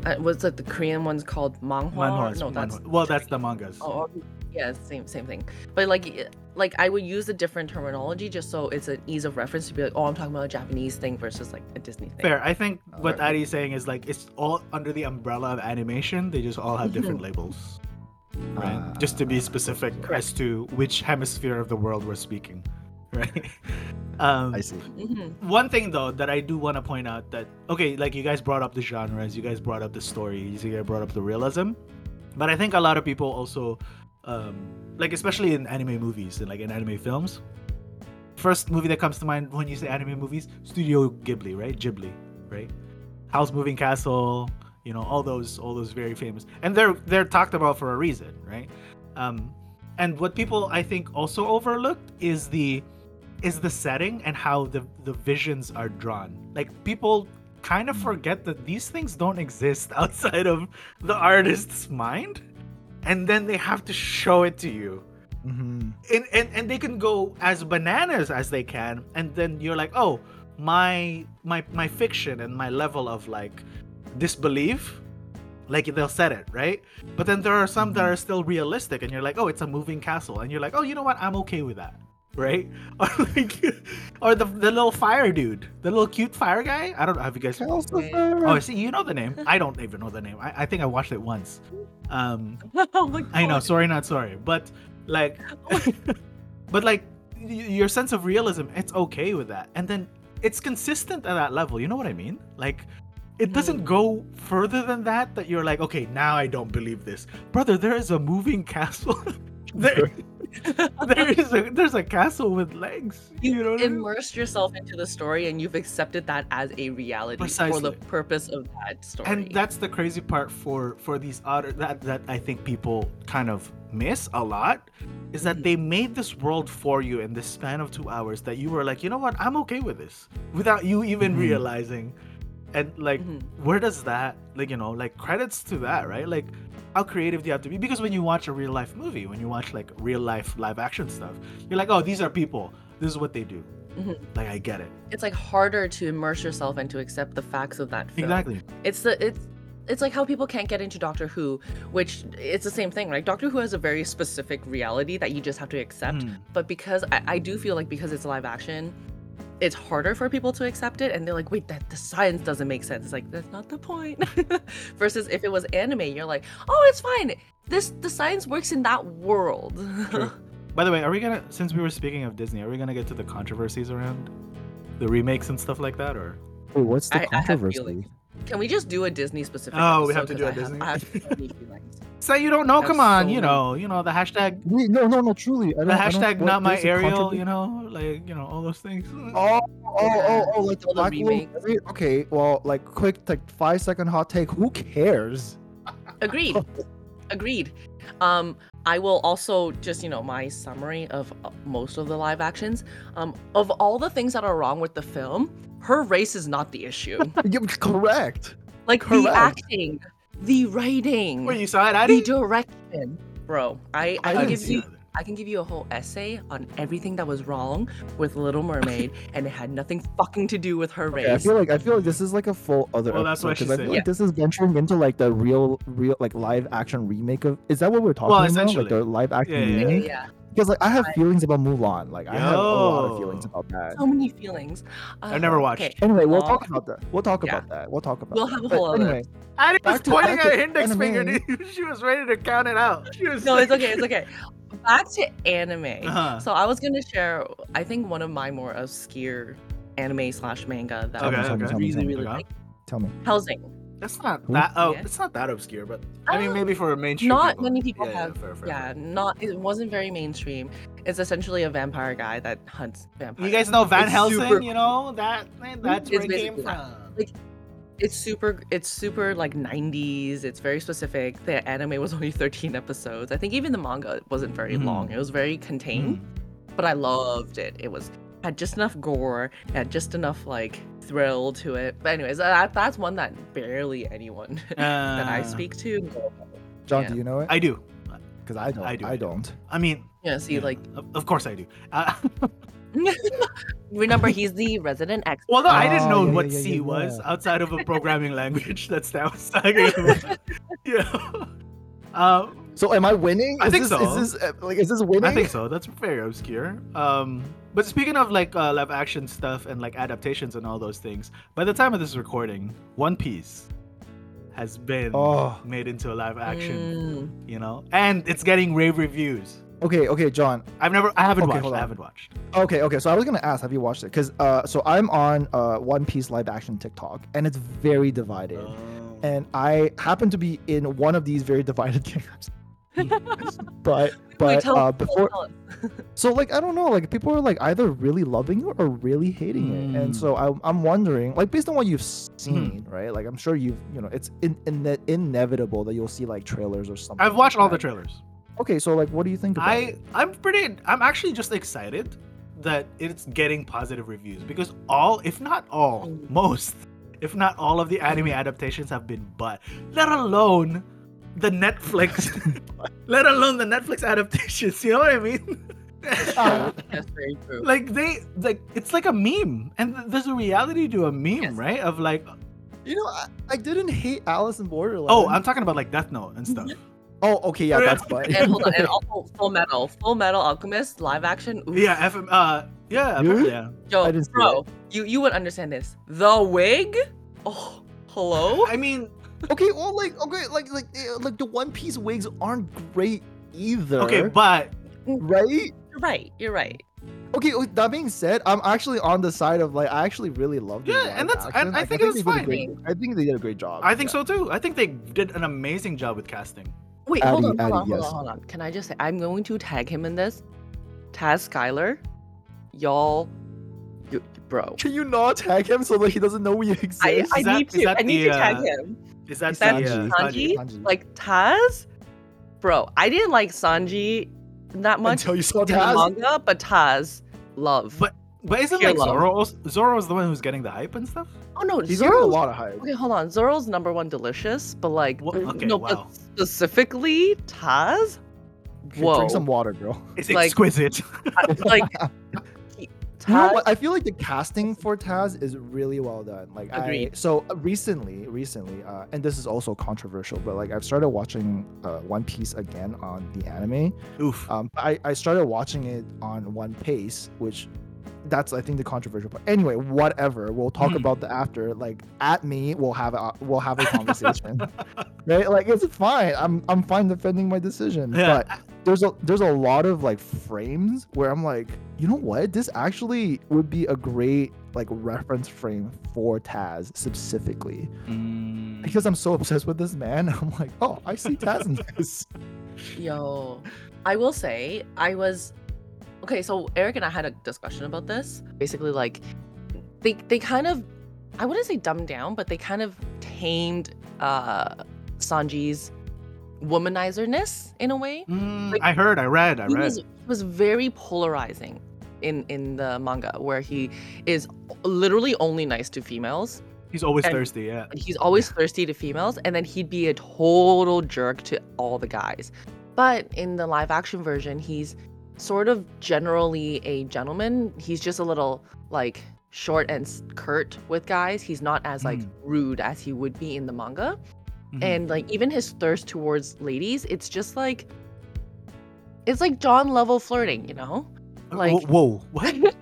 uh, what's like the Korean one's called manhwa? Manhwas, no, that's manhwa. well, that's the mangas. Oh, yeah, same same thing. But like, like I would use a different terminology just so it's an ease of reference to be like, oh, I'm talking about a Japanese thing versus like a Disney thing. Fair. I think what Alright. is saying is like it's all under the umbrella of animation. They just all have different labels, right? Ah, just to be specific Correct. as to which hemisphere of the world we're speaking, right? um, I see. hmm one thing though that I do want to point out that okay, like you guys brought up the genres, you guys brought up the stories, you guys brought up the realism, but I think a lot of people also, um, like especially in anime movies and like in anime films, first movie that comes to mind when you say anime movies, Studio Ghibli, right? Ghibli, right? Howl's Moving Castle, you know, all those all those very famous, and they're they're talked about for a reason, right? Um, and what people I think also overlooked is the is the setting and how the the visions are drawn. Like people kind of forget that these things don't exist outside of the artist's mind, and then they have to show it to you. hmm And, and and they can go as bananas as they can, and then you're like, oh, my my my fiction and my level of like disbelief like they'll set it right? But then there are some that are still realistic and you're like oh it's a moving castle and you're like oh you know what? I'm okay with that right or like or the, the little fire dude the little cute fire guy i don't know have you guys oh see you know the name i don't even know the name i, I think i watched it once um oh my god. I know, sorry, not sorry, but like, but like your sense of realism, it's okay with that, and then it's consistent at that level. You know what I mean? Like, it doesn't go further than that. That you're like, okay, now I don't believe this, brother. There is a moving castle. there, there is a there's a castle with legs. You, know what I mean? immersed yourself into the story and you've accepted that as a reality for the purpose of that story. and that's the crazy part for for these other that that i think people kind of miss a lot is that Mhm. they made this world for you in the span of two hours that you were like you know what i'm okay with this without you even Mhm. realizing and like Mhm. where does that like you know like credits to that right like how creative do you have to be because when you watch a real life movie when you watch like real life live action stuff you're like oh these are people this is what they do Mhm. like i get it it's like harder to immerse yourself and to accept the facts of that film. exactly It's the it's it's like how people can't get into Doctor Who, which it's the same thing, right? Doctor Who has a very specific reality that you just have to accept. Mhm. But because I, I do feel like because it's live action, it's harder for people to accept it, and they're like, "Wait, that the science doesn't make sense." It's like that's not the point. Versus if it was anime, you're like, "Oh, it's fine. This the science works in that world." True. By the way, are we gonna since we were speaking of Disney, are we gonna get to the controversies around the remakes and stuff like that, or Wait, what's the I- I controversy? feelings. Can we just do a Disney specific? Oh, we have to do a I have- Disney? I have so many feelings. So you don't know? That's Come on, so you know, you know the hashtag, Wait, no, no, no. Truly, I don't, the I don't- hashtag not my there's a Ariel. You know, like you know all those things. Oh, oh, oh, oh, like the All the Black Widow Okay, well, like quick, like five second hot take. Who cares? Agreed. Agreed. Um, I will also just you know my summary of uh, most of the live actions. Um, of all the things that are wrong with the film, her race is not the issue. Correct. Like the acting, the writing, Wait, you saw it, the direction, bro. I I, I can give you that. I can give you a whole essay on everything that was wrong with Little Mermaid, and it had nothing fucking to do with her race. Okay, I feel like I feel like this is like a full other. Well, that's what she 'cause I said. feel Yeah. like this is venturing into like the real, real like live action remake of. Is that what we're talking Well, about? essentially. Like the live action Yeah, yeah, yeah, remake? yeah. Because like I have feelings about Mulan. Like I have a lot of feelings about that. So many feelings. I've never Uh, watched. okay, Anyway, we'll Well, talk about that. We'll talk yeah. about that. We'll talk about. We'll have a But whole other- anyway. Addy was Back pointing at to her index anime. finger. dude. She was ready to count it out. She was No, like- it's okay. It's okay. Back to anime. Uh-huh. So I was gonna share. I think one of my more obscure anime slash manga that Okay, I Tell me, okay. tell me, really really Okay. like. Tell me. Hellsing. That's not that. Oh, Yeah. it's not that obscure, but I mean, Uh, maybe for a mainstream. Not people. many people Yeah, yeah, have. fair, fair, yeah, fair. not. It wasn't very mainstream. It's essentially a vampire guy that hunts vampires. You guys know Van It's Helsing, super- you know that that's It's where it came basically that. from. It's super. It's super like 90s. It's very specific. The anime was only 13 episodes. I think even the manga wasn't very Mhm. long. It was very contained. but I loved it. It was had just enough gore, had just enough like thrill to it. But anyways, that, that's one that barely anyone that I Uh, speak to. know. John, Yeah. do you know it? I do. Because I don't. I I, do, I do. don't. I mean, Yeah, see, yeah, like of, of course I do. Uh, remember he's the resident expert. well, no, I didn't Oh, know yeah, what yeah, C yeah, was yeah. outside of a programming language that's now talking about. You know. So am I winning? I is think this, so. Is this uh, like is this winning? I think so. That's very obscure. Um, but speaking of like uh, live action stuff and like adaptations and all those things, by the time of this recording, One Piece has been Oh. made into a live action. Mm. You know, and it's getting rave reviews. Okay, okay, John. I've never, I haven't Okay, watched. hold I haven't watched. Okay, okay. So I was gonna ask, have you watched it? Because uh, so I'm on uh One Piece live action TikTok, and it's very divided. Oh. And I happen to be in one of these very divided camps. But but tell- uh, before so like I don't know, like people are like either really loving it or really hating it, and Mm. so I, I'm wondering, like based on what you've seen, right? Like I'm sure you've, you know, it's in, in, inevitable that you'll see like trailers or something. I've watched like all the trailers. Okay, so like, what do you think about I, it? I'm pretty. I'm actually just excited that it's getting positive reviews because all, if not all, Mm. most, if not all of the anime adaptations have been but Let alone the Netflix. let alone the Netflix adaptations. You know what I mean? That's very true. like they like it's like a meme and th- there's a reality to a meme Yes. right of like You know, I, I didn't hate Alice in Borderland. oh i'm talking about like death note and stuff Oh, okay, yeah, that's fine. and hold on, and also Full Metal, Fullmetal Alchemist live action. Oof. yeah FM, uh yeah Really? yeah Yo, I didn't bro, you you would understand this. The wig. Oh, hello. i mean okay, well, like, okay, like, like, eh, like the One Piece wigs aren't great either. okay but right? You're right. You're right. Okay, with that being said, I'm actually on the side of like I actually really love the Yeah, live and that's- and action. I Like, think it was they did a fine. great- I think they did a great job. i think yeah. so too i think they did an amazing job with casting Wait, hold Addy, on, hold Addy, on, hold yes. on, hold on. Can I just say I'm going to tag him in this? Taz Skylar, y'all, you, bro. Can you not tag him so that he doesn't know we exist? I, I Is that- need to. that I need the, to tag uh, him. Is that Is that the, uh, Sanji? Sanji. Like Taz, bro. I didn't like Sanji that much Until you saw in the Taz. manga, but Taz, love. But- but isn't Pure like love. Zoro also- Zoro's the one who's getting the hype and stuff oh no, He's getting a Zoro's lot of hype. Okay, hold on. Zoro's number one delicious, but like Wha- okay, no, wow. but specifically Taz. Okay, Whoa, Drink some water, girl. it's Like- exquisite like he- You know Taz. I feel like the casting for Taz is really well done. Like, I, Agreed. so uh, recently, recently, uh, and this is also controversial, but like I've started watching uh, One Piece again on the anime. oof Um, I I started watching it on One Pace, which that's I think the controversial part. Anyway, whatever. We'll talk Mhm. about the after. Like at me, we'll have a we'll have a conversation. right? Like it's fine. I'm I'm fine defending my decision. yeah But there's a there's a lot of like frames where I'm like, you know what? This actually would be a great like reference frame for Taz specifically. Mm. because I'm so obsessed with this man, I'm like, oh, I see Taz in this. Yo, I will say I was okay. So Eric and I had a discussion about this. Basically, like they they kind of I wouldn't say dumbed down, but they kind of tamed uh Sanji's womanizerness in a way. Mm, Like, I heard, I read, I read. was, he was very polarizing in in the manga, where he is literally only nice to females. He's always and- thirsty, yeah. he's always thirsty to females and then he'd be a total jerk to all the guys but in the live action version he's sort of generally a gentleman he's just a little like short and curt with guys he's not as like Mm. rude as he would be in the manga Mhm. and like even his thirst towards ladies it's just like it's like john level flirting you know Whoa, like- whoa, what?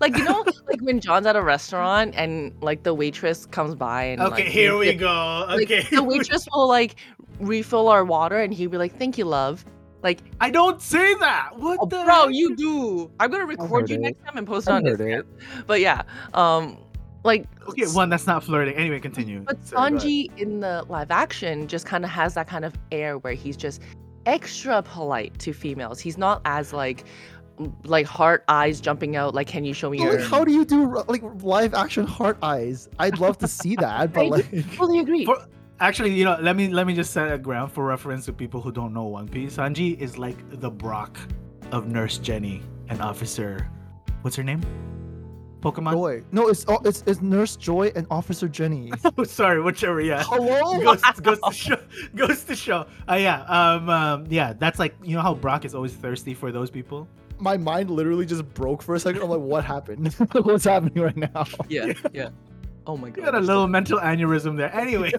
like you know like when john's at a restaurant and like the waitress comes by and Okay, like, here we to- go. like Okay. the waitress will like refill our water and he'd be like thank you love like I don't say that. What oh, the bro heck? you do i'm gonna record you it. next time and post it on instagram it. but yeah um like Okay, one that's not flirting. Anyway, continue. but Sorry, go sanji in the live action just kind of has that kind of air where he's just extra polite to females he's not as like like heart eyes jumping out like can you show me But, your like, how do you do like live action heart eyes? I'd love to see that, but I like, totally agree For- Actually, you know, let me let me just set a ground for reference to people who don't know One Piece. Sanji is like the Brock of Nurse Jenny and Officer. What's her name? Pokemon. Joy. No, it's oh, it's it's Nurse Joy and Officer Jenny. Oh, sorry, whichever. Yeah. Hello. goes, goes to show goes to show uh, yeah um, um yeah that's like you know how brock is always thirsty for those people My mind literally just broke for a second. I'm like, what happened? What's happening right now? yeah yeah oh my god you got a little mental aneurysm there anyway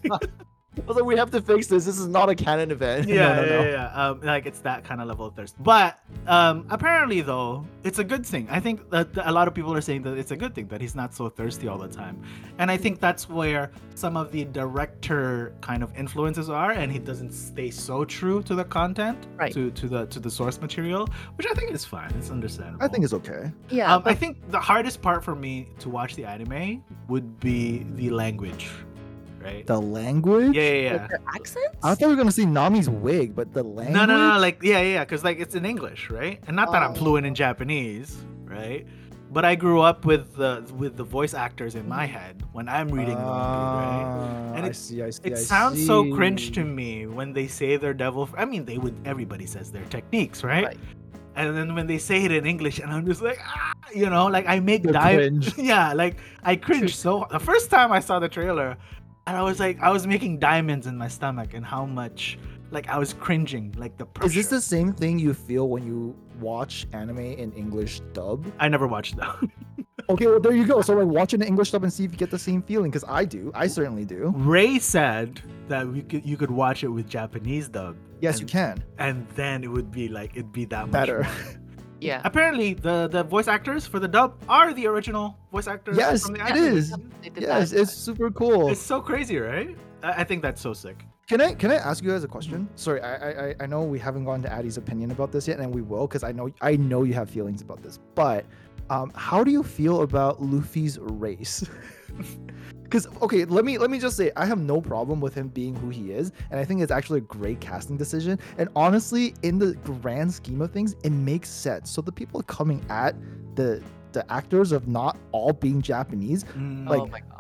I was like, we have to fix this. This is not a canon event. yeah, no, no, yeah, no. yeah, yeah. Um, like it's that kind of level of thirst. But um, apparently, though, it's a good thing. I think that that a lot of people are saying that it's a good thing that he's not so thirsty all the time, and I think that's where some of the director kind of influences are, and he doesn't stay so true to the content, Right. to to the to the source material, which I think is fine. It's understandable. I think it's okay. yeah Um, I think the hardest part for me to watch the anime would be the language, right? The language. yeah, yeah, yeah. Like their accents I thought we were gonna see Nami's wig, but the language. No, no, no, like yeah, yeah, yeah, because like it's in English, right? And not that I'm Oh. fluent in Japanese, right? But I grew up with the with the voice actors in my head when I'm reading the movie, right? Ah, And I it- see. I see. It I sounds so cringe to me when they say their devil. I mean, they would. Everybody says their techniques, right? Right. And then when they say it in English, and I'm just like, ah, you know, like I make The dive. cringe. yeah, like I cringe so. The first time I saw the trailer, and I was like, I was making diamonds in my stomach, and how much, like I was cringing, like the pressure. Is this the same thing you feel when you watch anime in English dub? I never watched that. Okay, well there you go. So like watch in English dub and see if you get the same feeling, because I do. I certainly do. Ray said that we could you could watch it with Japanese dub. Yes, you can. And then it would be like it'd be that much Better. more. yeah Apparently, the the voice actors for the dub are the original voice actors. Yes, from the it anime. is. Yes, that. it's super cool. It's so crazy, right? I, I think that's so sick. Can I can I ask you guys a question? Sorry, I I I- I know we haven't gone to Addie's opinion about this yet, and we will because I know I know you have feelings about this. But um, how do you feel about Luffy's race? Because okay, let me let me just say I have no problem with him being who he is, and I think it's actually a great casting decision. And honestly, in the grand scheme of things, it makes sense. So the people coming at the the actors of not all being Japanese Mm, like- oh my god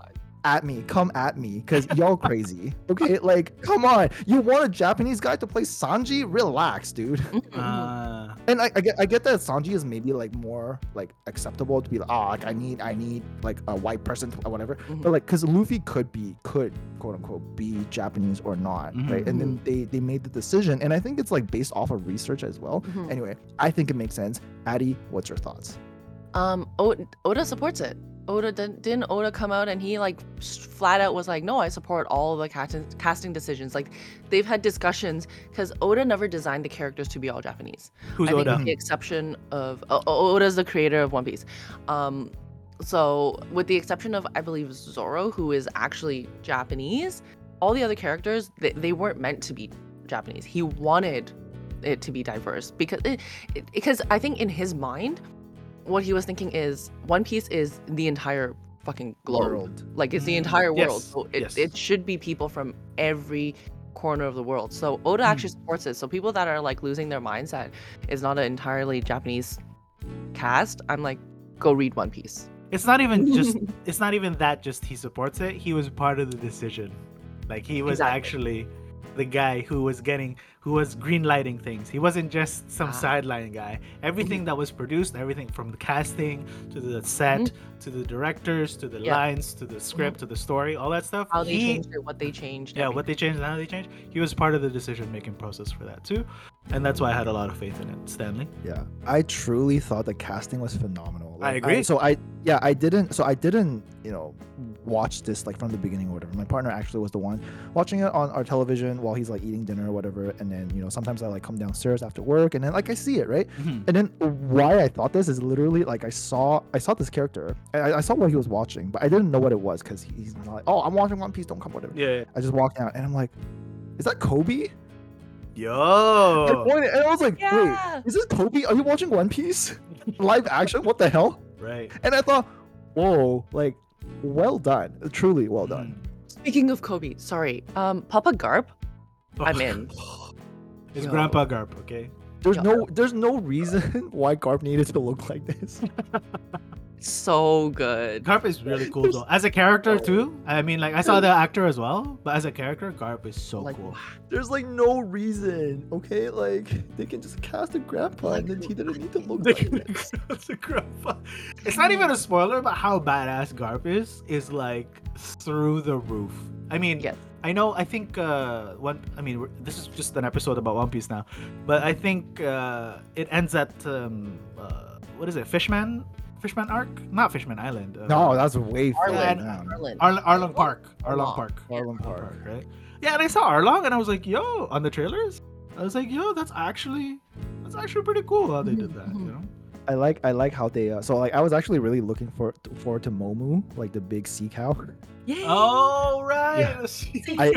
at me, come at me, because y'all crazy. Okay, like, come on. You want a Japanese guy to play Sanji? Relax, dude. Uh, And I, I get I get that Sanji is maybe like more like acceptable to be like, oh, like I need I need like a white person to, or whatever. Mhm. But like, cause Luffy could be could quote unquote be Japanese or not, right? And then they they made the decision, and I think it's like based off of research as well. Mhm. Anyway, I think it makes sense. Addie, what's your thoughts? Um, O- Oda supports it. Oda didn't, didn't Oda come out and he like flat out was like, no, I support all the casting casting decisions. Like they've had discussions because Oda never designed the characters to be all Japanese. who's I think Oda? with the exception of o- O- Oda's the creator of One Piece. Um, so with the exception of I believe Zoro, who is actually Japanese, all the other characters they, they weren't meant to be Japanese. He wanted it to be diverse because it, it- because I think in his mind, what he was thinking is One Piece is the entire fucking globe. World. Like it's the Mm, entire world. yes, So it, yes. it should be people from every corner of the world. So Oda Mm. actually supports it. So people that are like losing their minds that it's not an entirely Japanese cast, I'm like, go read One Piece. It's not even just. it's not even that. Just he supports it. He was part of the decision. Like he was Exactly. actually the guy who was getting, who was green lighting things. He wasn't just some Ah. sideline guy. Everything that was produced, everything from the casting to the set to the directors to the Yeah. lines to the script to the story, all that stuff. How they he- changed it, what they changed. Yeah, what they changed and how they changed. He was part of the decision making process for that too, and that's why I had a lot of faith in it. Stanley. Yeah, I truly thought the casting was phenomenal. I agree. so I yeah I didn't so I didn't you know watch this like from the beginning or whatever. My partner actually was the one watching it on our television while he's like eating dinner or whatever. And then you know sometimes I like come downstairs after work and then like I see it right. Mhm. And then why I thought this is literally like I saw I saw this character. I, I saw what he was watching, but I didn't know what it was because he's not like oh I'm watching One Piece don't come whatever. Yeah. I just walked out and I'm like, is that Koby? I Yo. pointed and I was like, Yeah. wait, is this Koby? Are you watching One Piece? Live action? What the hell? Right. And I thought, whoa, like, well done. Truly well done. Speaking of Koby, sorry. Um, Papa Garp, I'm in. It's Yo. Grandpa Garp, okay? There's Yeah. no there's no reason why Garp needed to look like this. So good. Garp is really cool though. As a character too. I mean, like I saw the actor as well, but as a character, Garp is so Like, cool. There's like no reason, okay? Like they can just cast a grandpa and then he didn't need to look like this. As a grandpa. It's not even a spoiler, but how badass Garp is is like through the roof. I mean, Yes. I know. I think uh, one. I mean, this is just an episode about One Piece now, but I think uh, it ends at um, uh, what is it? Fishman, Fishman Arc? Not Fishman Island. Uh, No, that's way further Arlen. down. Arlen. Arl- Arlong Park. Arlong Arlong. Park. Arlen Park. right? Yeah, and I saw Arlong, and I was like, "Yo!" On the trailers, I was like, "Yo, that's actually, that's actually pretty cool how they did that." You know? I like I like how they uh, so like I was actually really looking for forward to Momu, like the big sea cow. Yay. Oh right. Yeah. I,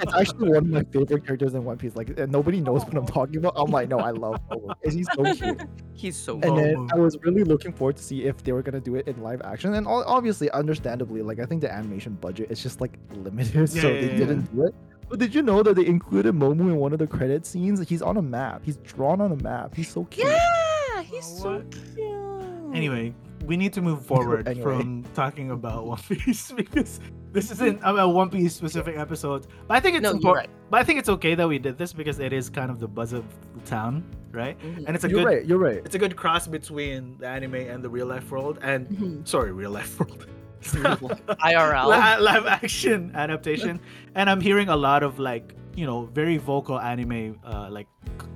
it's actually one of my favorite characters in One Piece. Like, nobody knows what I'm oh. talking about. I'm like, no, I love Momo. And he's so cute. He's so And good. then I was really looking forward to see if they were gonna do it in live action. And obviously, understandably, like I think the animation budget is just like limited, so Yeah, they yeah, didn't do it. But did you know that they included Momo in one of the credit scenes? He's on a map. He's drawn on a map. He's so cute. yeah, he's Oh, so what? cute. Anyway, we need to move forward Anyway. from talking about One Piece because this isn't a One Piece specific episode. But I think it's no, important. right. But I think it's okay that we did this because it is kind of the buzz of the town, right? Mhm. And it's a You're good right. You're right. it's a good cross between the anime and the real life world and Mhm. sorry, real life world. IRL. Li- live action adaptation and i'm hearing a lot of like you know very vocal anime uh, like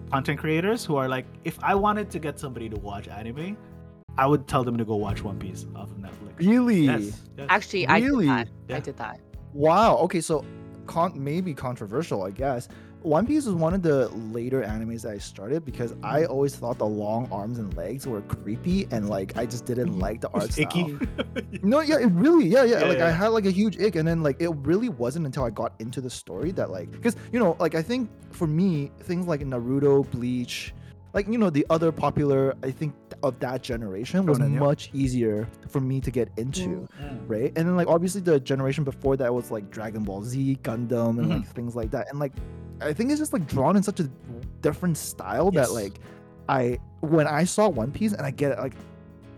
content creators who are like if i wanted to get somebody to watch anime i would tell them to go watch one piece off of netflix Really? yes, yes. Actually, I did that. Yeah. I did that. Wow. Okay, so con- maybe controversial, I guess. One Piece was one of the later animes that I started because Mm-hmm. I always thought the long arms and legs were creepy and like I just didn't like the art style. icky No, yeah, it really, yeah, yeah. Yeah, like I had like a huge ick, and then like it really wasn't until I got into the story that like, because you know, like I think for me, things like Naruto, Bleach, like you know, the other popular, I think of that generation was Shonen, yeah. much easier for me to get into, Mm. right? And then like obviously the generation before that was like Dragon Ball Z, Gundam, and like things like that, and like I think it's just like drawn in such a different style Yes. that like I when I saw One Piece and I get it like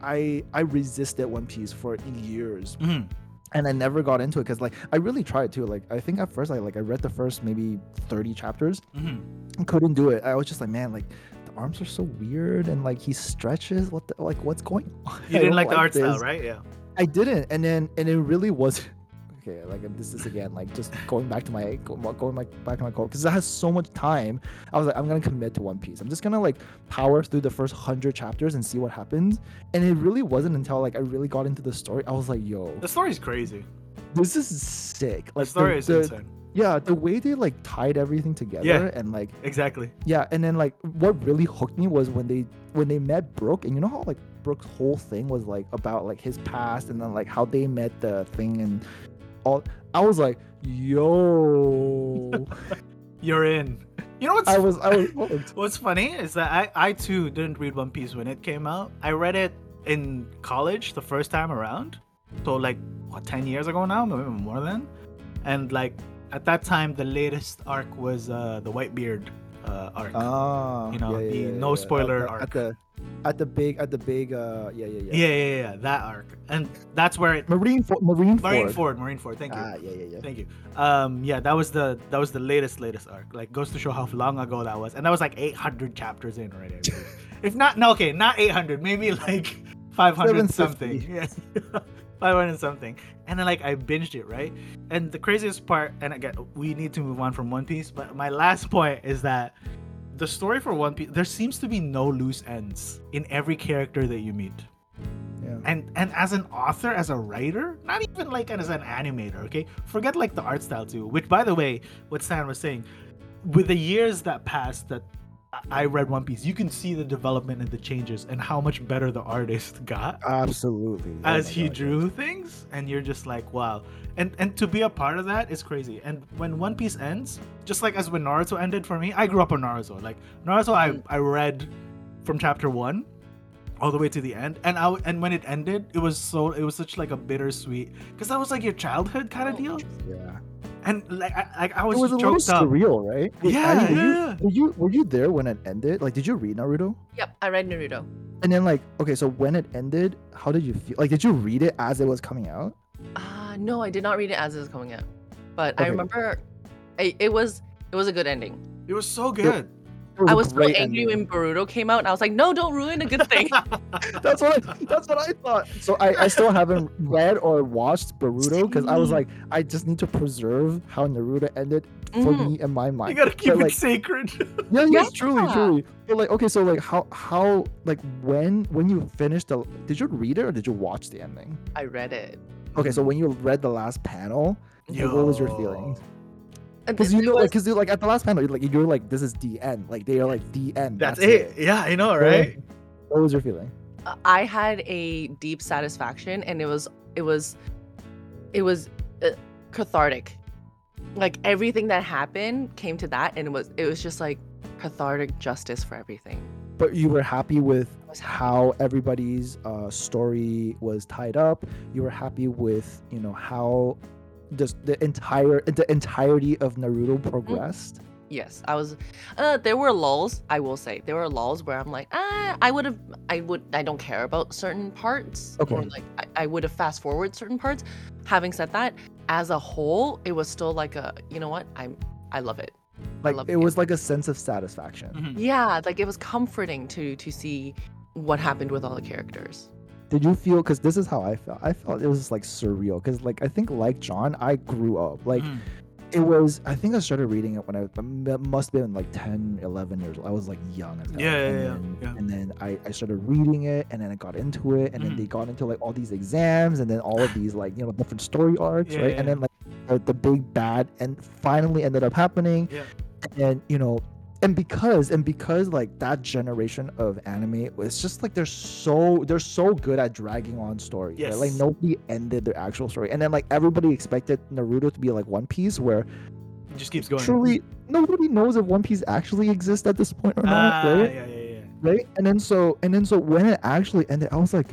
I I resisted One Piece for years Mhm. and I never got into it because like I really tried to like I think at first I like I read the first maybe 30 chapters Mhm. and couldn't do it. I was just like man like the arms are so weird and like he stretches. What the, like what's going on? you didn't like the art style right? Yeah. I didn't and then and it really was okay like this is again like just going back to my going back back to my core because it has so much time. I was like i'm gonna commit to one piece. I'm just gonna like power through the first 100 chapters and see what happens. And it really wasn't until like i really got into the story i was like yo. The story's crazy. This is sick. Like the like story the, is the- insane yeah the way they like tied everything together Yeah. and like exactly yeah and then like what really hooked me was when they when they met brook and you know how like brook's whole thing was like about like his past and then like how they met the thing and all i was like yo you're in you know what's i was i was. What's funny is that I, I too didn't read One Piece when it came out. I read it in college the first time around, So like what, ten years ago now, maybe more than. And like at that time, the latest arc was uh, the Whitebeard uh, arc. Ah, You know, yeah, yeah, the yeah, no yeah. spoiler at the, arc. at the at the big at the big uh yeah yeah yeah. yeah, yeah, yeah, that arc, and that's where it. Marineford, Marine, Marineford. Ford, Marineford. Thank you. Ah, yeah, yeah, yeah. Thank you. Um, yeah, that was the that was the latest latest arc. Like goes to show how long ago that was, and that was like 800 chapters in already. If not, no, okay, not 800, maybe like 500 something. Yeah, 500 something. And then like I binged it right, and the craziest part, and again, we need to move on from One Piece, but my last point is that the story for One Piece, there seems to be no loose ends in every character that you meet Yeah. and and as an author as a writer not even like as an animator okay forget like the art style too which by the way what stan was saying with the years that passed that I- i read one piece you can see the development and the changes and how much better the artist got Absolutely. Oh as my he God, drew things and you're just like wow and and to be a part of that is crazy and when one piece ends just like as when naruto ended for me i grew up on naruto like naruto i Mm. i read from chapter one all the way to the end and i w- and when it ended it was so it was such like a bittersweet because that was like your childhood kind of deal. Yeah. And like i like i was, it was a little up surreal, right? Wait, Yeah, Annie, were, yeah, you, yeah. were you were you there when it ended? Like, did you read Naruto? Yep, I read Naruto. And then like, okay, so when it ended, how did you feel? Like, did you read it as it was coming out? Uh no, I did not read it as it was coming out, but I remember, I, it was it was a good ending. it was so good It was I a was so angry ending. when Boruto came out, and I was like, no, don't ruin a good thing. That's what I, that's what I thought. So I, I still haven't read or watched Naruto because I was like, I just need to preserve how Naruto ended for Mhm. me in my mind. you gotta keep But, it like, sacred Yeah, yes, truly, Yeah. truly. But like, okay, so like, how, how, like, when, when you finished the, did you read it or did you watch the ending? I read it. Okay, so when you read the last panel, like, what was your Yo. feelings? And Because you know, like, was- because like at the last panel, you're like, you're like, this is the end. Like they are like the end. that's, it. yeah i know right What was your feeling? I had a deep satisfaction, and it was it was it was uh, cathartic. Like everything that happened came to that, and it was it was just like cathartic justice for everything. But you were happy with happy. how everybody's uh, story was tied up. You were happy with you know how just the entire the entirety of Naruto progressed. Yes, I was. Uh, there were lulls. I will say there were lulls where I'm like, ah, I would have, I would, I don't care about certain parts. Okay. Or Okay. like, I, I would have fast forward certain parts. Having said that, as a whole, it was still like a, you know what, I'm, I love it. Like love it the was like a sense of satisfaction. Mhm. Yeah, like it was comforting to to see what happened with all the characters. Did you feel? Because this is how I felt. I felt it was like surreal. Because like I think like John, I grew up like. Mhm. it was i think i started reading it when i it must have been like 10 11 years old i was like young as hell. Yeah, yeah, and yeah, then, yeah. and then I, I started reading it and then i got into it and then Mhm. they got into like all these exams and then all of these like you know different story arcs Yeah, right and yeah. then like the, the big bad and finally ended up happening Yeah. and you know and because and because like that generation of anime was just like they're so they're so good at dragging on stories right? like nobody ended their actual story. And then like everybody expected naruto to be like one piece where It just keeps going. truly nobody knows if one piece actually exists at this point or not Ah, right? yeah, yeah, yeah. right? And then so and then so when it actually ended i was like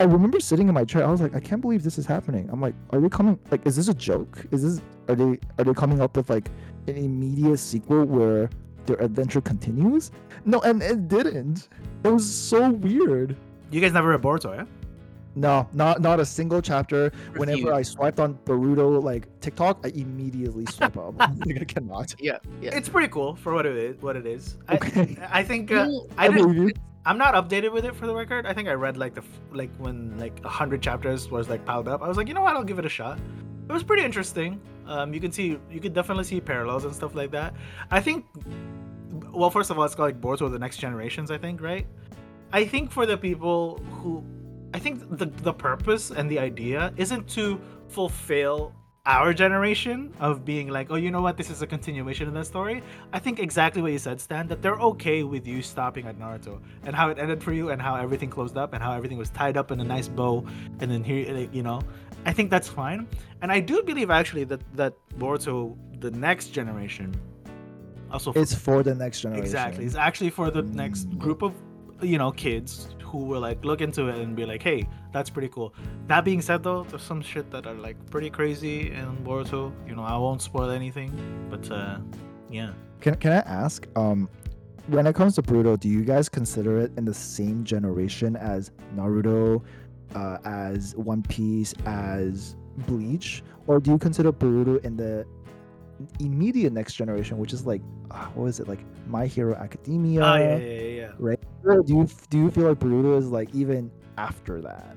i remember sitting in my chair i was like i can't believe this is happening. I'm like are they coming like is this a joke? Is this are they are they coming up with like an immediate sequel where their adventure continues no and it didn't it was so weird You guys never read Boruto, yeah? no not not a single chapter whenever i swiped on Boruto like tiktok i immediately swipe up like i cannot Yeah, yeah. It's pretty cool for what it is. What it is. I, okay I think uh, I I didn't. believe you. I'm not updated with it for the record. I think I read like the like when like a hundred chapters was like piled up. I was like, you know what? I'll give it a shot. It was pretty interesting. Um, you can see you could definitely see parallels and stuff like that. I think. Well, first of all, it's called like Boruto: The Next Generations. I think, right? I think for the people who, I think the the purpose and the idea isn't to fulfill our generation of being like, oh, you know what, this is a continuation of that story. I think exactly what you said, Stan, that they're okay with you stopping at Naruto and how it ended for you and how everything closed up and how everything was tied up in a nice bow and then here, you know, I think that's fine. And I do believe actually that that Boruto, the next generation, also it's for the next generation exactly, it's actually for the next group of you know kids who will like look into it and be like, hey, that's pretty cool. That being said, though, there's some shit that are like pretty crazy in Boruto. You know, I won't spoil anything, but uh, yeah. Can can I ask? Um, when it comes to Boruto, do you guys consider it in the same generation as Naruto, uh, as One Piece, as Bleach, or do you consider Boruto in the immediate next generation, which is like, uh, what is it like, My Hero Academia? Oh yeah, yeah, yeah, yeah. Or do you do you feel like Boruto is like even after that?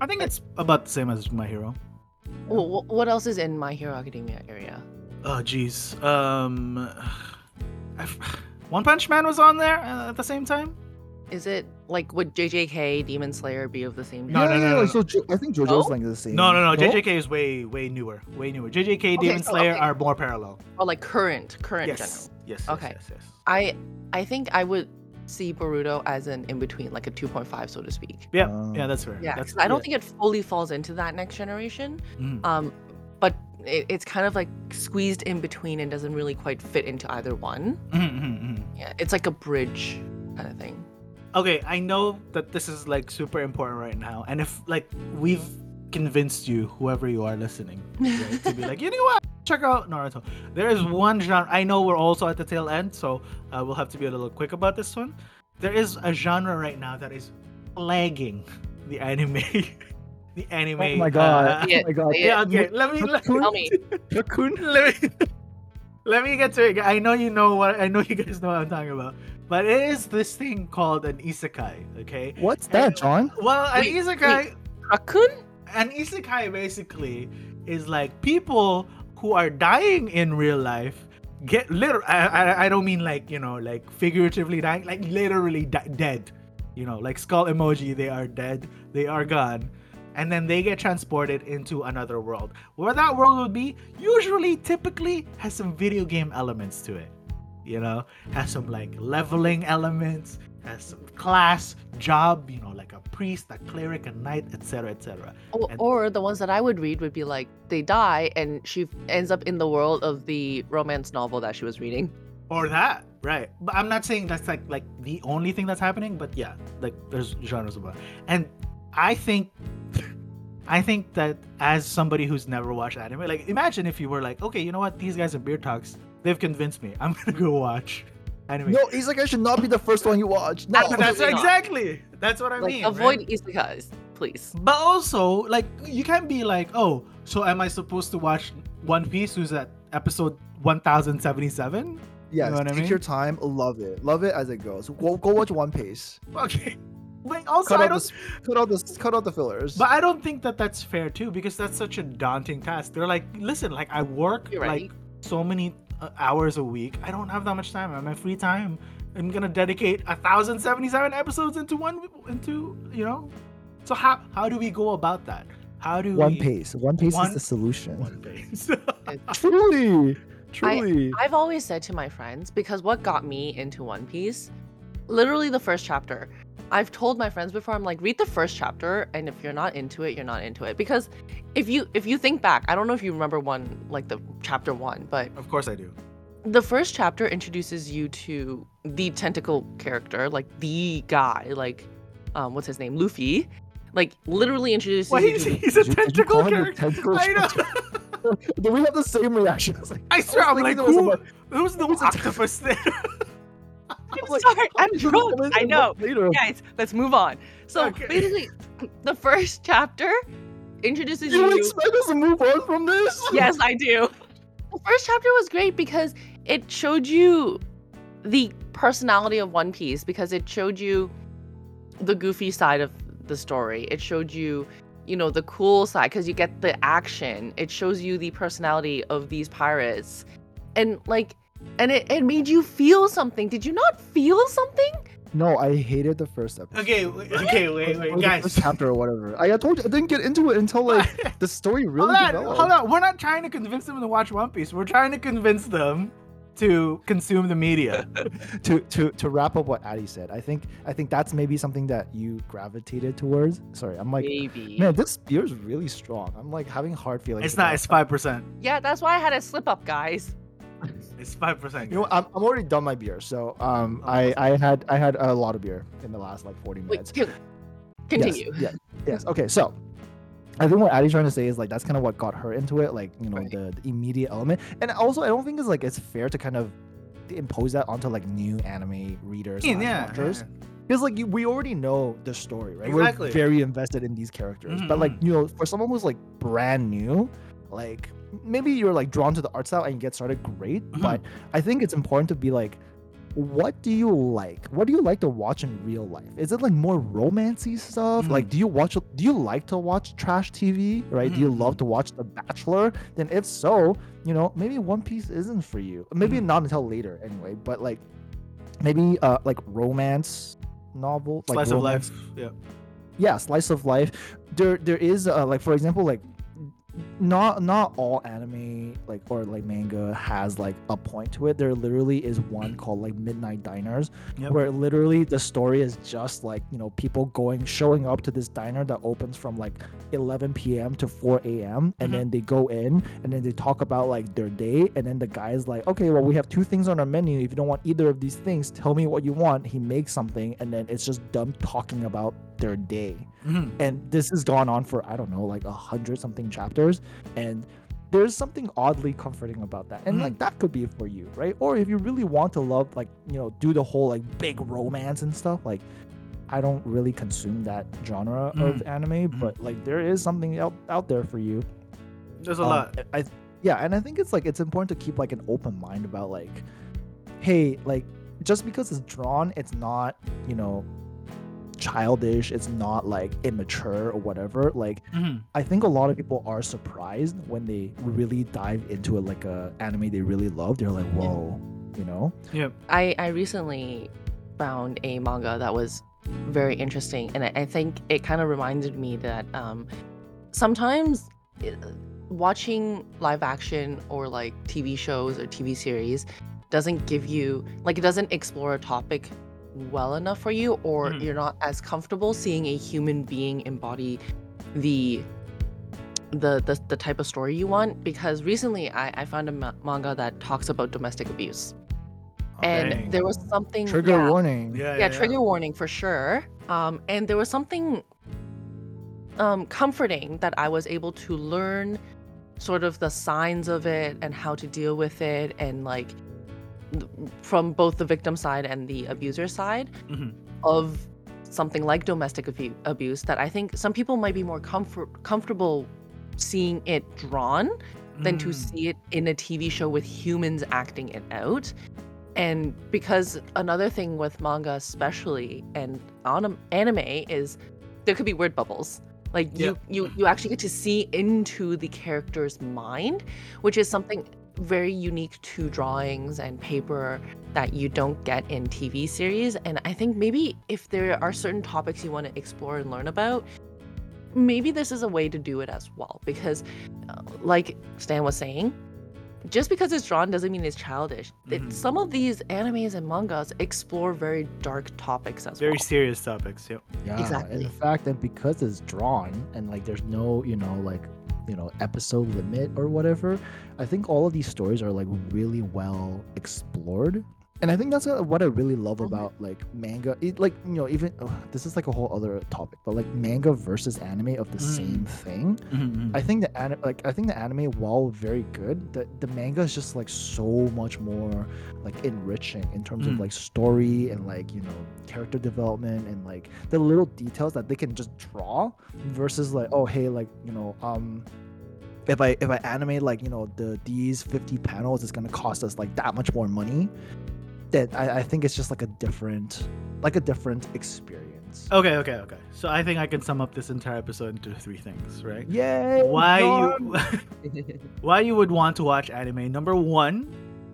I think it's about the same as My Hero. Wh- wh- what else is in My Hero Academia area? Oh jeez. Um, I've, One Punch Man was on there uh, at the same time. Is it like would JJK Demon Slayer be of the same? No, yeah, no, no, no. So Jo- I think JoJo's No? like the same. No, no, no. JJK is way, way newer, way newer. JJK, Demon so, Slayer okay. are more parallel. Or like current, current Yes, general? yes, yes, Okay. yes, yes. I I think I would see Boruto as an in between, like a 2.5, so to speak. Yeah, Um, yeah, that's fair. Yeah, that's, 'cause I don't think it fully falls into that next generation. Mhm. Um, but it, it's kind of like squeezed in between and doesn't really quite fit into either one. Mhm, mhm, mhm. Yeah, it's like a bridge kind of thing. Okay, I know that this is like super important right now, and if like we've convinced you, whoever you are listening, right, to be like, you know what, check out Naruto. There is one genre. I know we're also at the tail end, so uh, we'll have to be a little quick about this one. There is a genre right now that is plaguing the anime, the anime. Oh my god! uh, oh my god! yeah. okay. Let me let, Tell me. Let me let me get to it. I know you know what I know you guys know what I'm talking about. But it is this thing called an isekai, okay? What's that, John? Well, an Wait, isekai Raccoon? an isekai basically is like people who are dying in real life get literal I, I, I don't mean like you know like figuratively dying like literally di- dead you know like skull emoji they are dead they are gone and then they get transported into another world where that world would be usually typically has some video game elements to it you know has some like leveling elements has some class job you know like a priest a cleric a knight etc etc Or, And- or the ones that I would read would be like they die and she ends up in the world of the romance novel that she was reading. or that right. But i'm not saying that's like like the only thing that's happening but yeah like there's genres of it. And i think i think that as somebody who's never watched anime like imagine if you were like okay you know what? These guys are beer talks they've convinced me i'm gonna go watch Anyway. No, Isekai should not be the first one you watch. No. that's not. exactly that's what i Like mean avoid right? isekais, please. But also, like, you can't be like, oh, so am I supposed to watch One Piece who's at episode 1077? Yes, know what I take mean? your time. Love it. Love it as it goes. Go go watch One Piece. Okay. But also, Cut I don't, the, cut out the cut out the fillers. but I don't think that that's fair too, because that's such a daunting task. They're like, listen, like, I work right. like so many Uh, hours a week. I don't have that much time. On my free time, I'm gonna dedicate 1077 episodes into one, into, you know? So, how, how do we go about that? How do One we. Piece. One pace One- is the solution. One pace. Truly, truly. I've always said to my friends because what got me into One Piece, literally the first chapter. I've told my friends before I'm like read the first chapter and if you're not into it, you're not into it because if you if you think back, I don't know if you remember one like the chapter 1, but of course I do. the first chapter introduces you to the tentacle character, like the guy, like um what's his name? Luffy. Like literally introduces Why you he's, to he's a Did you- you tentacle call him a character. tentacle I know. Do we have the same reaction? I was like, I swear, I'm was like, thinking there who, was who's the who's octopus there? I'm like, sorry, I'm "How drunk. I know. Later. Guys, let's move on. So Okay. basically, the first chapter introduces You you. expect us to move on from this? yes, I do. The first chapter was great because it showed you the personality of One Piece because it showed you the goofy side of the story. It showed you, you know, the cool side because you get the action. It shows you the personality of these pirates. And like and it, it made you feel something. Did you not feel something? No, I hated the first episode. okay, w- okay, wait, Or wait, the guys. first chapter or whatever. I, I told you I didn't get into it until like the story really hold on, developed. hold on. We're not trying to convince them to watch One Piece. We're trying to convince them to consume the media. to to to wrap up what Addy said, I think I think that's maybe something that you gravitated towards. Sorry, I'm like, Maybe. man, this beer is really strong. I'm like having hard feelings. It's not. about It's five percent. Yeah, that's why I had a slip up, guys. It's five percent. You know, I'm, I'm already done my beer, so um, I I had I had a lot of beer in the last like 40 minutes. con- continue. Yes, yes, yes. Okay, so I think what Addie's trying to say is like that's kind of what got her into it, like you know Right. the, the immediate element, and also I don't think it's like it's fair to kind of impose that onto like new anime readers, Yeah, yeah, watchers. Because like you, we already know the story, right? Exactly. We're very invested in these characters, but like Mhm. you know, for someone who's like brand new, like maybe you're like drawn to the art style and get started great, Mhm. but I think it's important to be like, what do you like? What do you like to watch in real life? Is it like more romancy stuff? Like, do you watch? Do you like to watch trash TV? Right? Do you love Mhm. to watch The Bachelor? Then if so, you know, maybe One Piece isn't for you. Maybe Mhm. not until later, anyway. But like, maybe uh like romance novel, like Slice of life. Yeah. yeah slice of life there there is uh, like for example like not not all anime like or like manga has like a point to it there literally is one called like midnight diners Yep. where literally the story is just like you know people going showing up to this diner that opens from like 11 p.m to 4 a.m and Mhm. then they go in and then they talk about like their day and then the guy's like okay well we have two things on our menu if you don't want either of these things tell me what you want he makes something and then it's just them talking about their day Mhm. and this has gone on for i don't know like a hundred something chapters and there's something oddly comforting about that and Mhm. like that could be for you right or if you really want to love like you know do the whole like big romance and stuff like i don't really consume that genre of Mhm. anime Mhm. but like there is something out, out there for you There's a um, lot. I yeah, and I think it's like it's important to keep like an open mind about like, hey, like just because it's drawn, it's not you know childish, it's not like immature or whatever. Like Mhm. I think a lot of people are surprised when they really dive into it like a anime they really love. They're like, whoa, you know? Yep. I, I recently found a manga that was very interesting, and I, I think it kind of reminded me that um, sometimes i- watching live action or like TV shows or TV series doesn't give you like it doesn't explore a topic well enough for you, or Mhm. you're not as comfortable seeing a human being embody the the, the the type of story you want because recently I, I found a ma- manga that talks about domestic abuse and Dang. there was something Trigger yeah, warning. Yeah, yeah, trigger warning for sure um and there was something um comforting that i was able to learn sort of the signs of it and how to deal with it and like th- from both the victim side and the abuser side Mhm. of something like domestic abu- abuse that i think some people might be more comfort comfortable seeing it drawn than to Mm. see it in a TV show with humans acting it out. And because another thing with manga, especially and on anime, is there could be word bubbles. Like you, you, you actually get to see into the character's mind, which is something very unique to drawings and paper that you don't get in TV series. And I think maybe if there are certain topics you want to explore and learn about, maybe this is a way to do it as well. Because, uh, like Stan was saying, just because it's drawn doesn't mean it's childish. It- Mhm. some of these animes and mangas explore very dark topics as Very well. Very serious topics. Yep. Yeah, Exactly. The fact, that because it's drawn and like there's no, you know, like you know, episode limit or whatever, I think all of these stories are like really well explored. And I think that's what I really love Mhm. about like manga. It, like you know, even this is like a whole other topic, but like manga versus anime of the Mm. same thing. Mhm. I think the anime, like I think the anime, while very good, the the manga is just like so much more like enriching in terms Mm. of like story and like you know character development and like the little details that they can just draw versus like oh hey like you know um if I if I animate like you know the these 50 panels it's gonna cost us like that much more money that I, I think it's just like a different like a different experience Okay, okay, okay. So I think I can sum up this entire episode into three things, right? Yay! Why done! you why you would want to watch anime? Number one,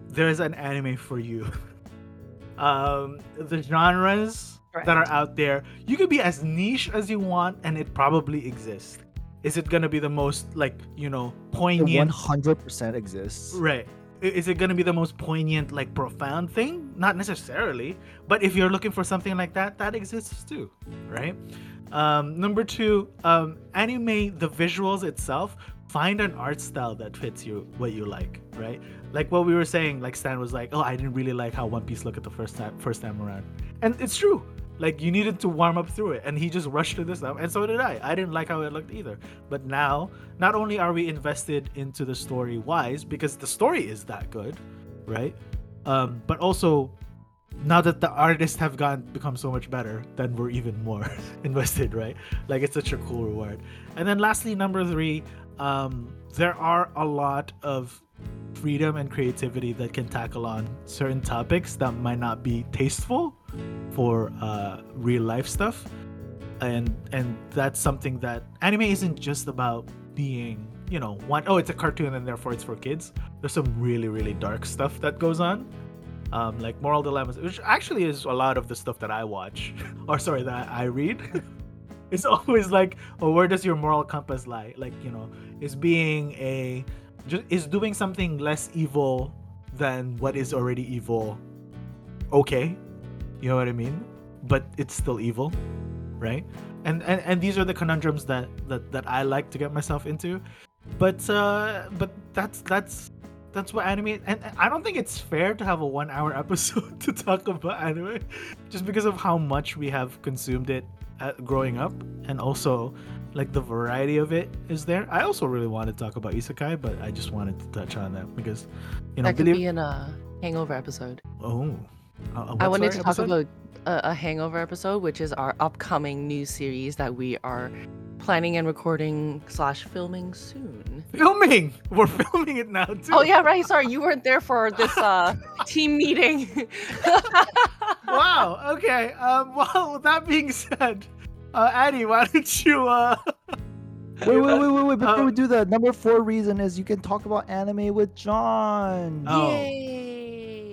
there's an anime for you. Um, the genres that are out there, you could be as niche as you want, and it probably exists. Is it gonna be the most like you know It poignant? 100% exists Right. Is it gonna be the most poignant, like profound thing? Not necessarily, but if you're looking for something like that, that exists too, right? Um, number two, um, anime, the visuals itself find an art style that fits you what you like, right? Like what we were saying, like Stan was like, "Oh, I didn't really like how One Piece looked at the first time first time around," and it's true. Like you needed to warm up through it, and he just rushed to this stuff, and so did I. I didn't like how it looked either. But now, not only are we invested into the story wise because the story is that good, right? Um, but also now that the artists have gone become so much better, then we're even more invested, right? Like it's such a cool reward. And then lastly, number three, um, there are a lot of freedom and creativity that can tackle on certain topics that might not be tasteful for uh, real life stuff. And and that's something that anime isn't just about being you know one oh it's a cartoon and therefore it's for kids. There's some really really dark stuff that goes on. Um, like moral dilemmas which actually is a lot of the stuff that i watch or sorry that i read. It's always like oh where does your moral compass lie? Like you know is being a just is doing something less evil than what is already evil okay you know what i mean? But it's still evil right? And and, and these are the conundrums that, that that i like to get myself into. But uh but that's that's that's what anime and, i don't think it's fair to have a one hour episode to talk about anime just because of how much we have consumed it at, growing up. And also like the variety of it is there. I also really wanted to talk about isekai but i just wanted to touch on that because you know that could believe be in a hangover episode. oh uh, I wanted sorry, to talk about a, a hangover episode, which is our upcoming new series that we are planning and recording slash filming soon. filming we're filming it now too Oh yeah, right. Sorry, you weren't there for this uh team meeting. wow. Okay. Um. Well, with that being said, uh, Addie, why don't you uh? Wait, wait, wait, wait, wait! Before Uh, we do that, number four reason is you can talk about anime with John. Oh. Yay!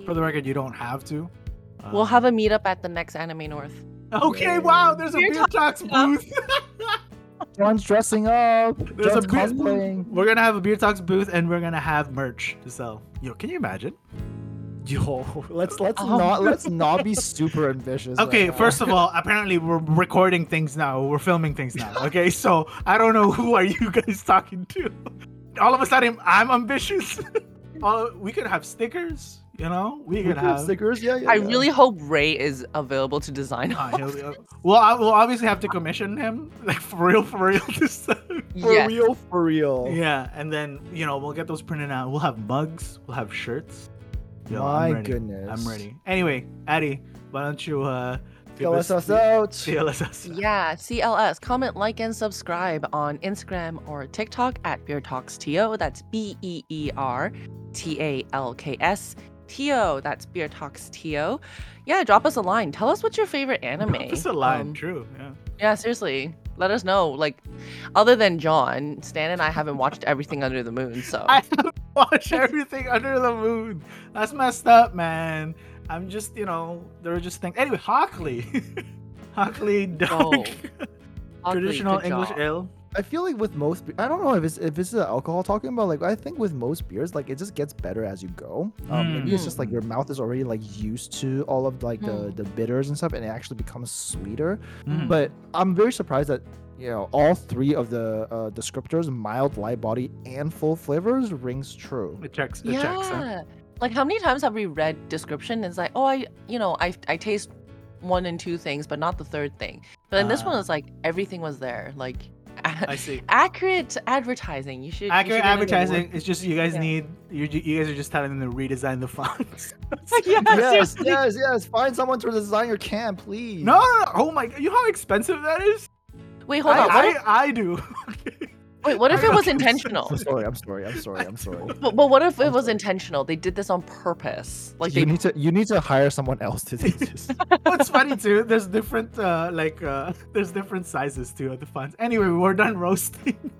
For the record, you don't have to. We'll Um, have a meetup at the next Anime North. Okay. Wow. There's a Beer beer talks Talks. booth. John's dressing up. There's John's a beer- cosplaying. We're gonna have a beer talks booth, and we're gonna have merch to sell. Yo, can you imagine? Yo, let's let's Oh. not let's not be super ambitious. Okay, now. first of all, apparently we're recording things now. We're filming things now. Okay, so I don't know who are you guys talking to. All of a sudden, I'm ambitious. all, we could have stickers. You know, we We could could have have. stickers. Yeah, yeah. I yeah. really hope Ray is available to design. Ah, he'll be- uh, well, I will obviously have to commission him, like for real, for real this time. for Yes. real, for real. Yeah, and then you know we'll get those printed out. We'll have mugs. We'll have shirts. Yo, My I'm goodness. I'm ready. Anyway, Addie, why don't you uh give Tell us us out. CLS. Yeah, CLS. Comment, like, and subscribe on Instagram or TikTok at Beer Talks TO. That's B E E R T A L K S T O. That's Beer Talks TO. Yeah, drop us a line. Tell us what's your favorite anime. That's a line. Um, True. Yeah. yeah, seriously. Let us know. Like, other than John, Stan and I haven't watched everything under the moon. So I haven't watched everything under the moon. That's messed up, man. I'm just, you know, there were just things. Anyway, Hockley. Hockley dark. Oddly, Traditional English job. ale. I feel like with most, be- I don't know if it's if it's the alcohol talking about. Like I think with most beers, like it just gets better as you go. Um, maybe it's just like Mm. your mouth is already like used to all of like the Mm. the bitters and stuff, and it actually becomes sweeter. Mm. But I'm very surprised that you know all three of the uh, descriptors, mild, light body, and full flavors, rings true. It checks. It checks. huh? Yeah. Like how many times have we read description? It's like, oh, I, you know, I, I taste one and two things, but not the third thing. But then this one is like everything was there. Like I see. accurate advertising. You should you Accurate should advertising. It's just you guys Yeah. need. You you guys are just telling them to redesign the fonts. Yeah, yes, yes, yes. Find someone to design your can, please. no, no, no. Oh my! God. You know how expensive that is? Wait, hold I, on. What if, I, I do. Wait, what if it was don't think so. intentional? I'm sorry. I'm sorry. I'm sorry. I'm sorry. But, but what if it I'm was sorry. intentional? They did this on purpose. Like you they need to you need to hire someone else to do this. What's funny too? There's different uh like uh there's different sizes too of the fonts. Anyway, we're done roasting.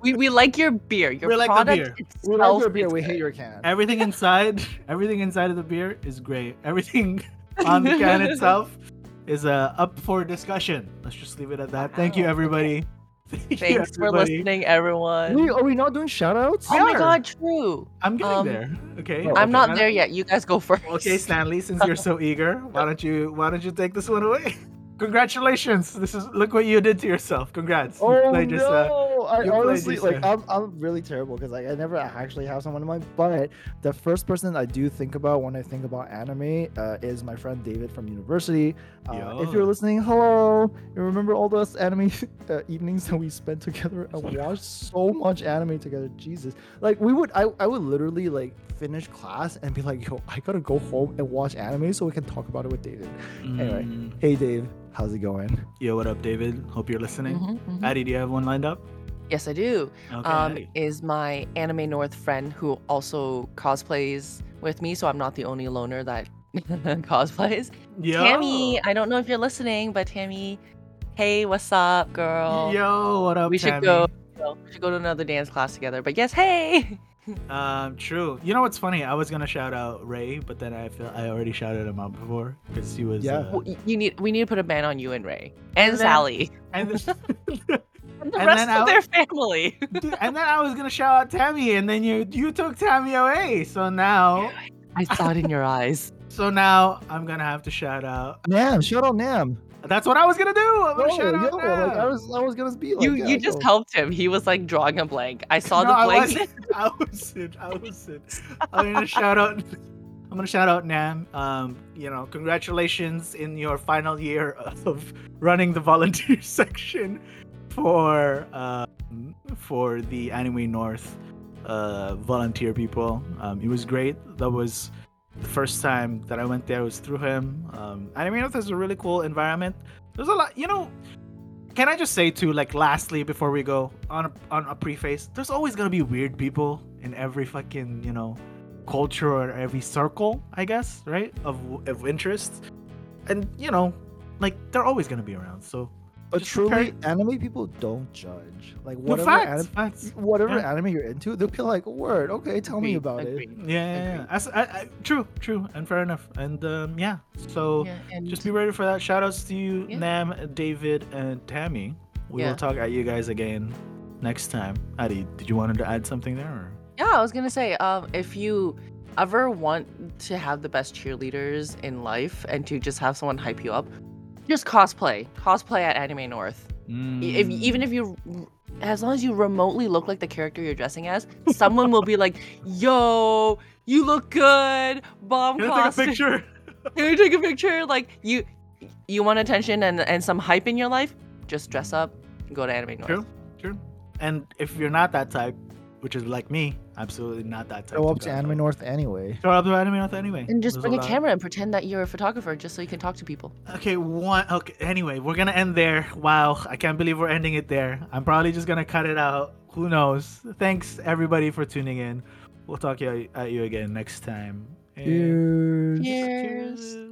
We, we like your beer. Your We like the product beer. we like your beer. We hate your can. everything inside, everything inside of the beer is great. Everything on the can itself is uh up for discussion. Let's just leave it at that. Thank you, Wow. everybody. Thank you, Thanks for listening, everyone. Wait, are we not doing shoutouts? oh my god, true. I'm getting Um, there. Okay. Oh, I'm not there yet. You guys go first. Okay, Stanley, since you're so eager, why don't you why don't you take this one away? Congratulations! This is look what you did to yourself. Congrats. You Oh played no! yourself. I You play honestly like decent. I'm, I'm really terrible because like I never actually have someone in mind. But the first person I do think about when I think about anime uh, is my friend David from university. Uh, if you're listening, hello. You remember all those anime uh, evenings that we spent together and watched so much anime together? Jesus, like we would, I, I would literally like finish class and be like, yo, I gotta go home and watch anime so we can talk about it with David. Anyway. Mm. Hey Dave, how's it going? Yo, what up, David? Hope you're listening. Mhm, mhm. Addie, do you have one lined up? Yes, I do. Okay. um, Addie. is my Anime North friend who also cosplays with me, so I'm not the only loner that cosplays. Yo. Tammy, I don't know if you're listening, but Tammy, hey, what's up, girl? Yo, what up, we should Tammy? go. We should go to another dance class together. But yes, hey. Um, true. You know what's funny? I was gonna shout out Ray, but then I feel I already shouted him out before because he was. Yeah. uh, Well, y- you need. We need to put a ban on you and Ray and then- Sally and, then, and the And rest then of I'll- their family. Dude, and then I was gonna shout out Tammy, and then you you took Tammy away. So now, I saw it in your eyes. so now I'm gonna have to shout out. Nam, shout out Nam. That's what I was gonna do. I'm gonna No, shout out. yo, like I was, I was gonna be like, you yeah, you just yo. helped him. He was like drawing a blank. I saw No, the blank. wasn't. I wasn't. I wasn't. I'm gonna shout out. I'm gonna shout out Nam. Um, you know, congratulations in your final year of running the volunteer section for um, for the Anime North uh, volunteer people. Um, it was great. That was the first time that I went there was through him. Um, Anime North is a really cool environment. There's a lot, you know. Can I just say too, like, lastly, before we go on a, on a preface, there's always gonna be weird people in every fucking you know culture or every circle, I guess, right? Of of interest, and you know, like they're always gonna be around. So But just truly, prepare- anime people don't judge. Like no, whatever, facts, anime, facts. whatever Yeah. anime you're into, they'll be like, "Word, okay, tell me Agreed, about it." agreed. Yeah, yeah, yeah. As- I, I, true, true, and fair enough. And um, yeah, so Yeah, and just be ready for that. Shout outs to you, Yeah. Nam, David, and Tammy. We Yeah. will talk at you guys again next time. Adi, did you want to add something there? Or? Yeah, I was gonna say, um, if you ever want to have the best cheerleaders in life and to just have someone hype you up, just cosplay. Cosplay at Anime North. E- If Mm. even if you, as long as you remotely look like the character you're dressing as, someone will be like, "Yo, you look good, bomb Can I take a picture? Can you take a picture? Like you, you want attention and and some hype in your life? Just dress up, go to Anime North. True, true. And if you're not that type, which is like me, absolutely not that type. Show up to Anime North anyway. Show up to Anime North anyway. And just There's bring a lot- camera and pretend that you're a photographer, just so you can talk to people. Okay, one. Okay, anyway, we're gonna end there. Wow, I can't believe we're ending it there. I'm probably just gonna cut it out. Who knows? Thanks everybody for tuning in. We'll talk at you again next time. And Cheers. Cheers. cheers.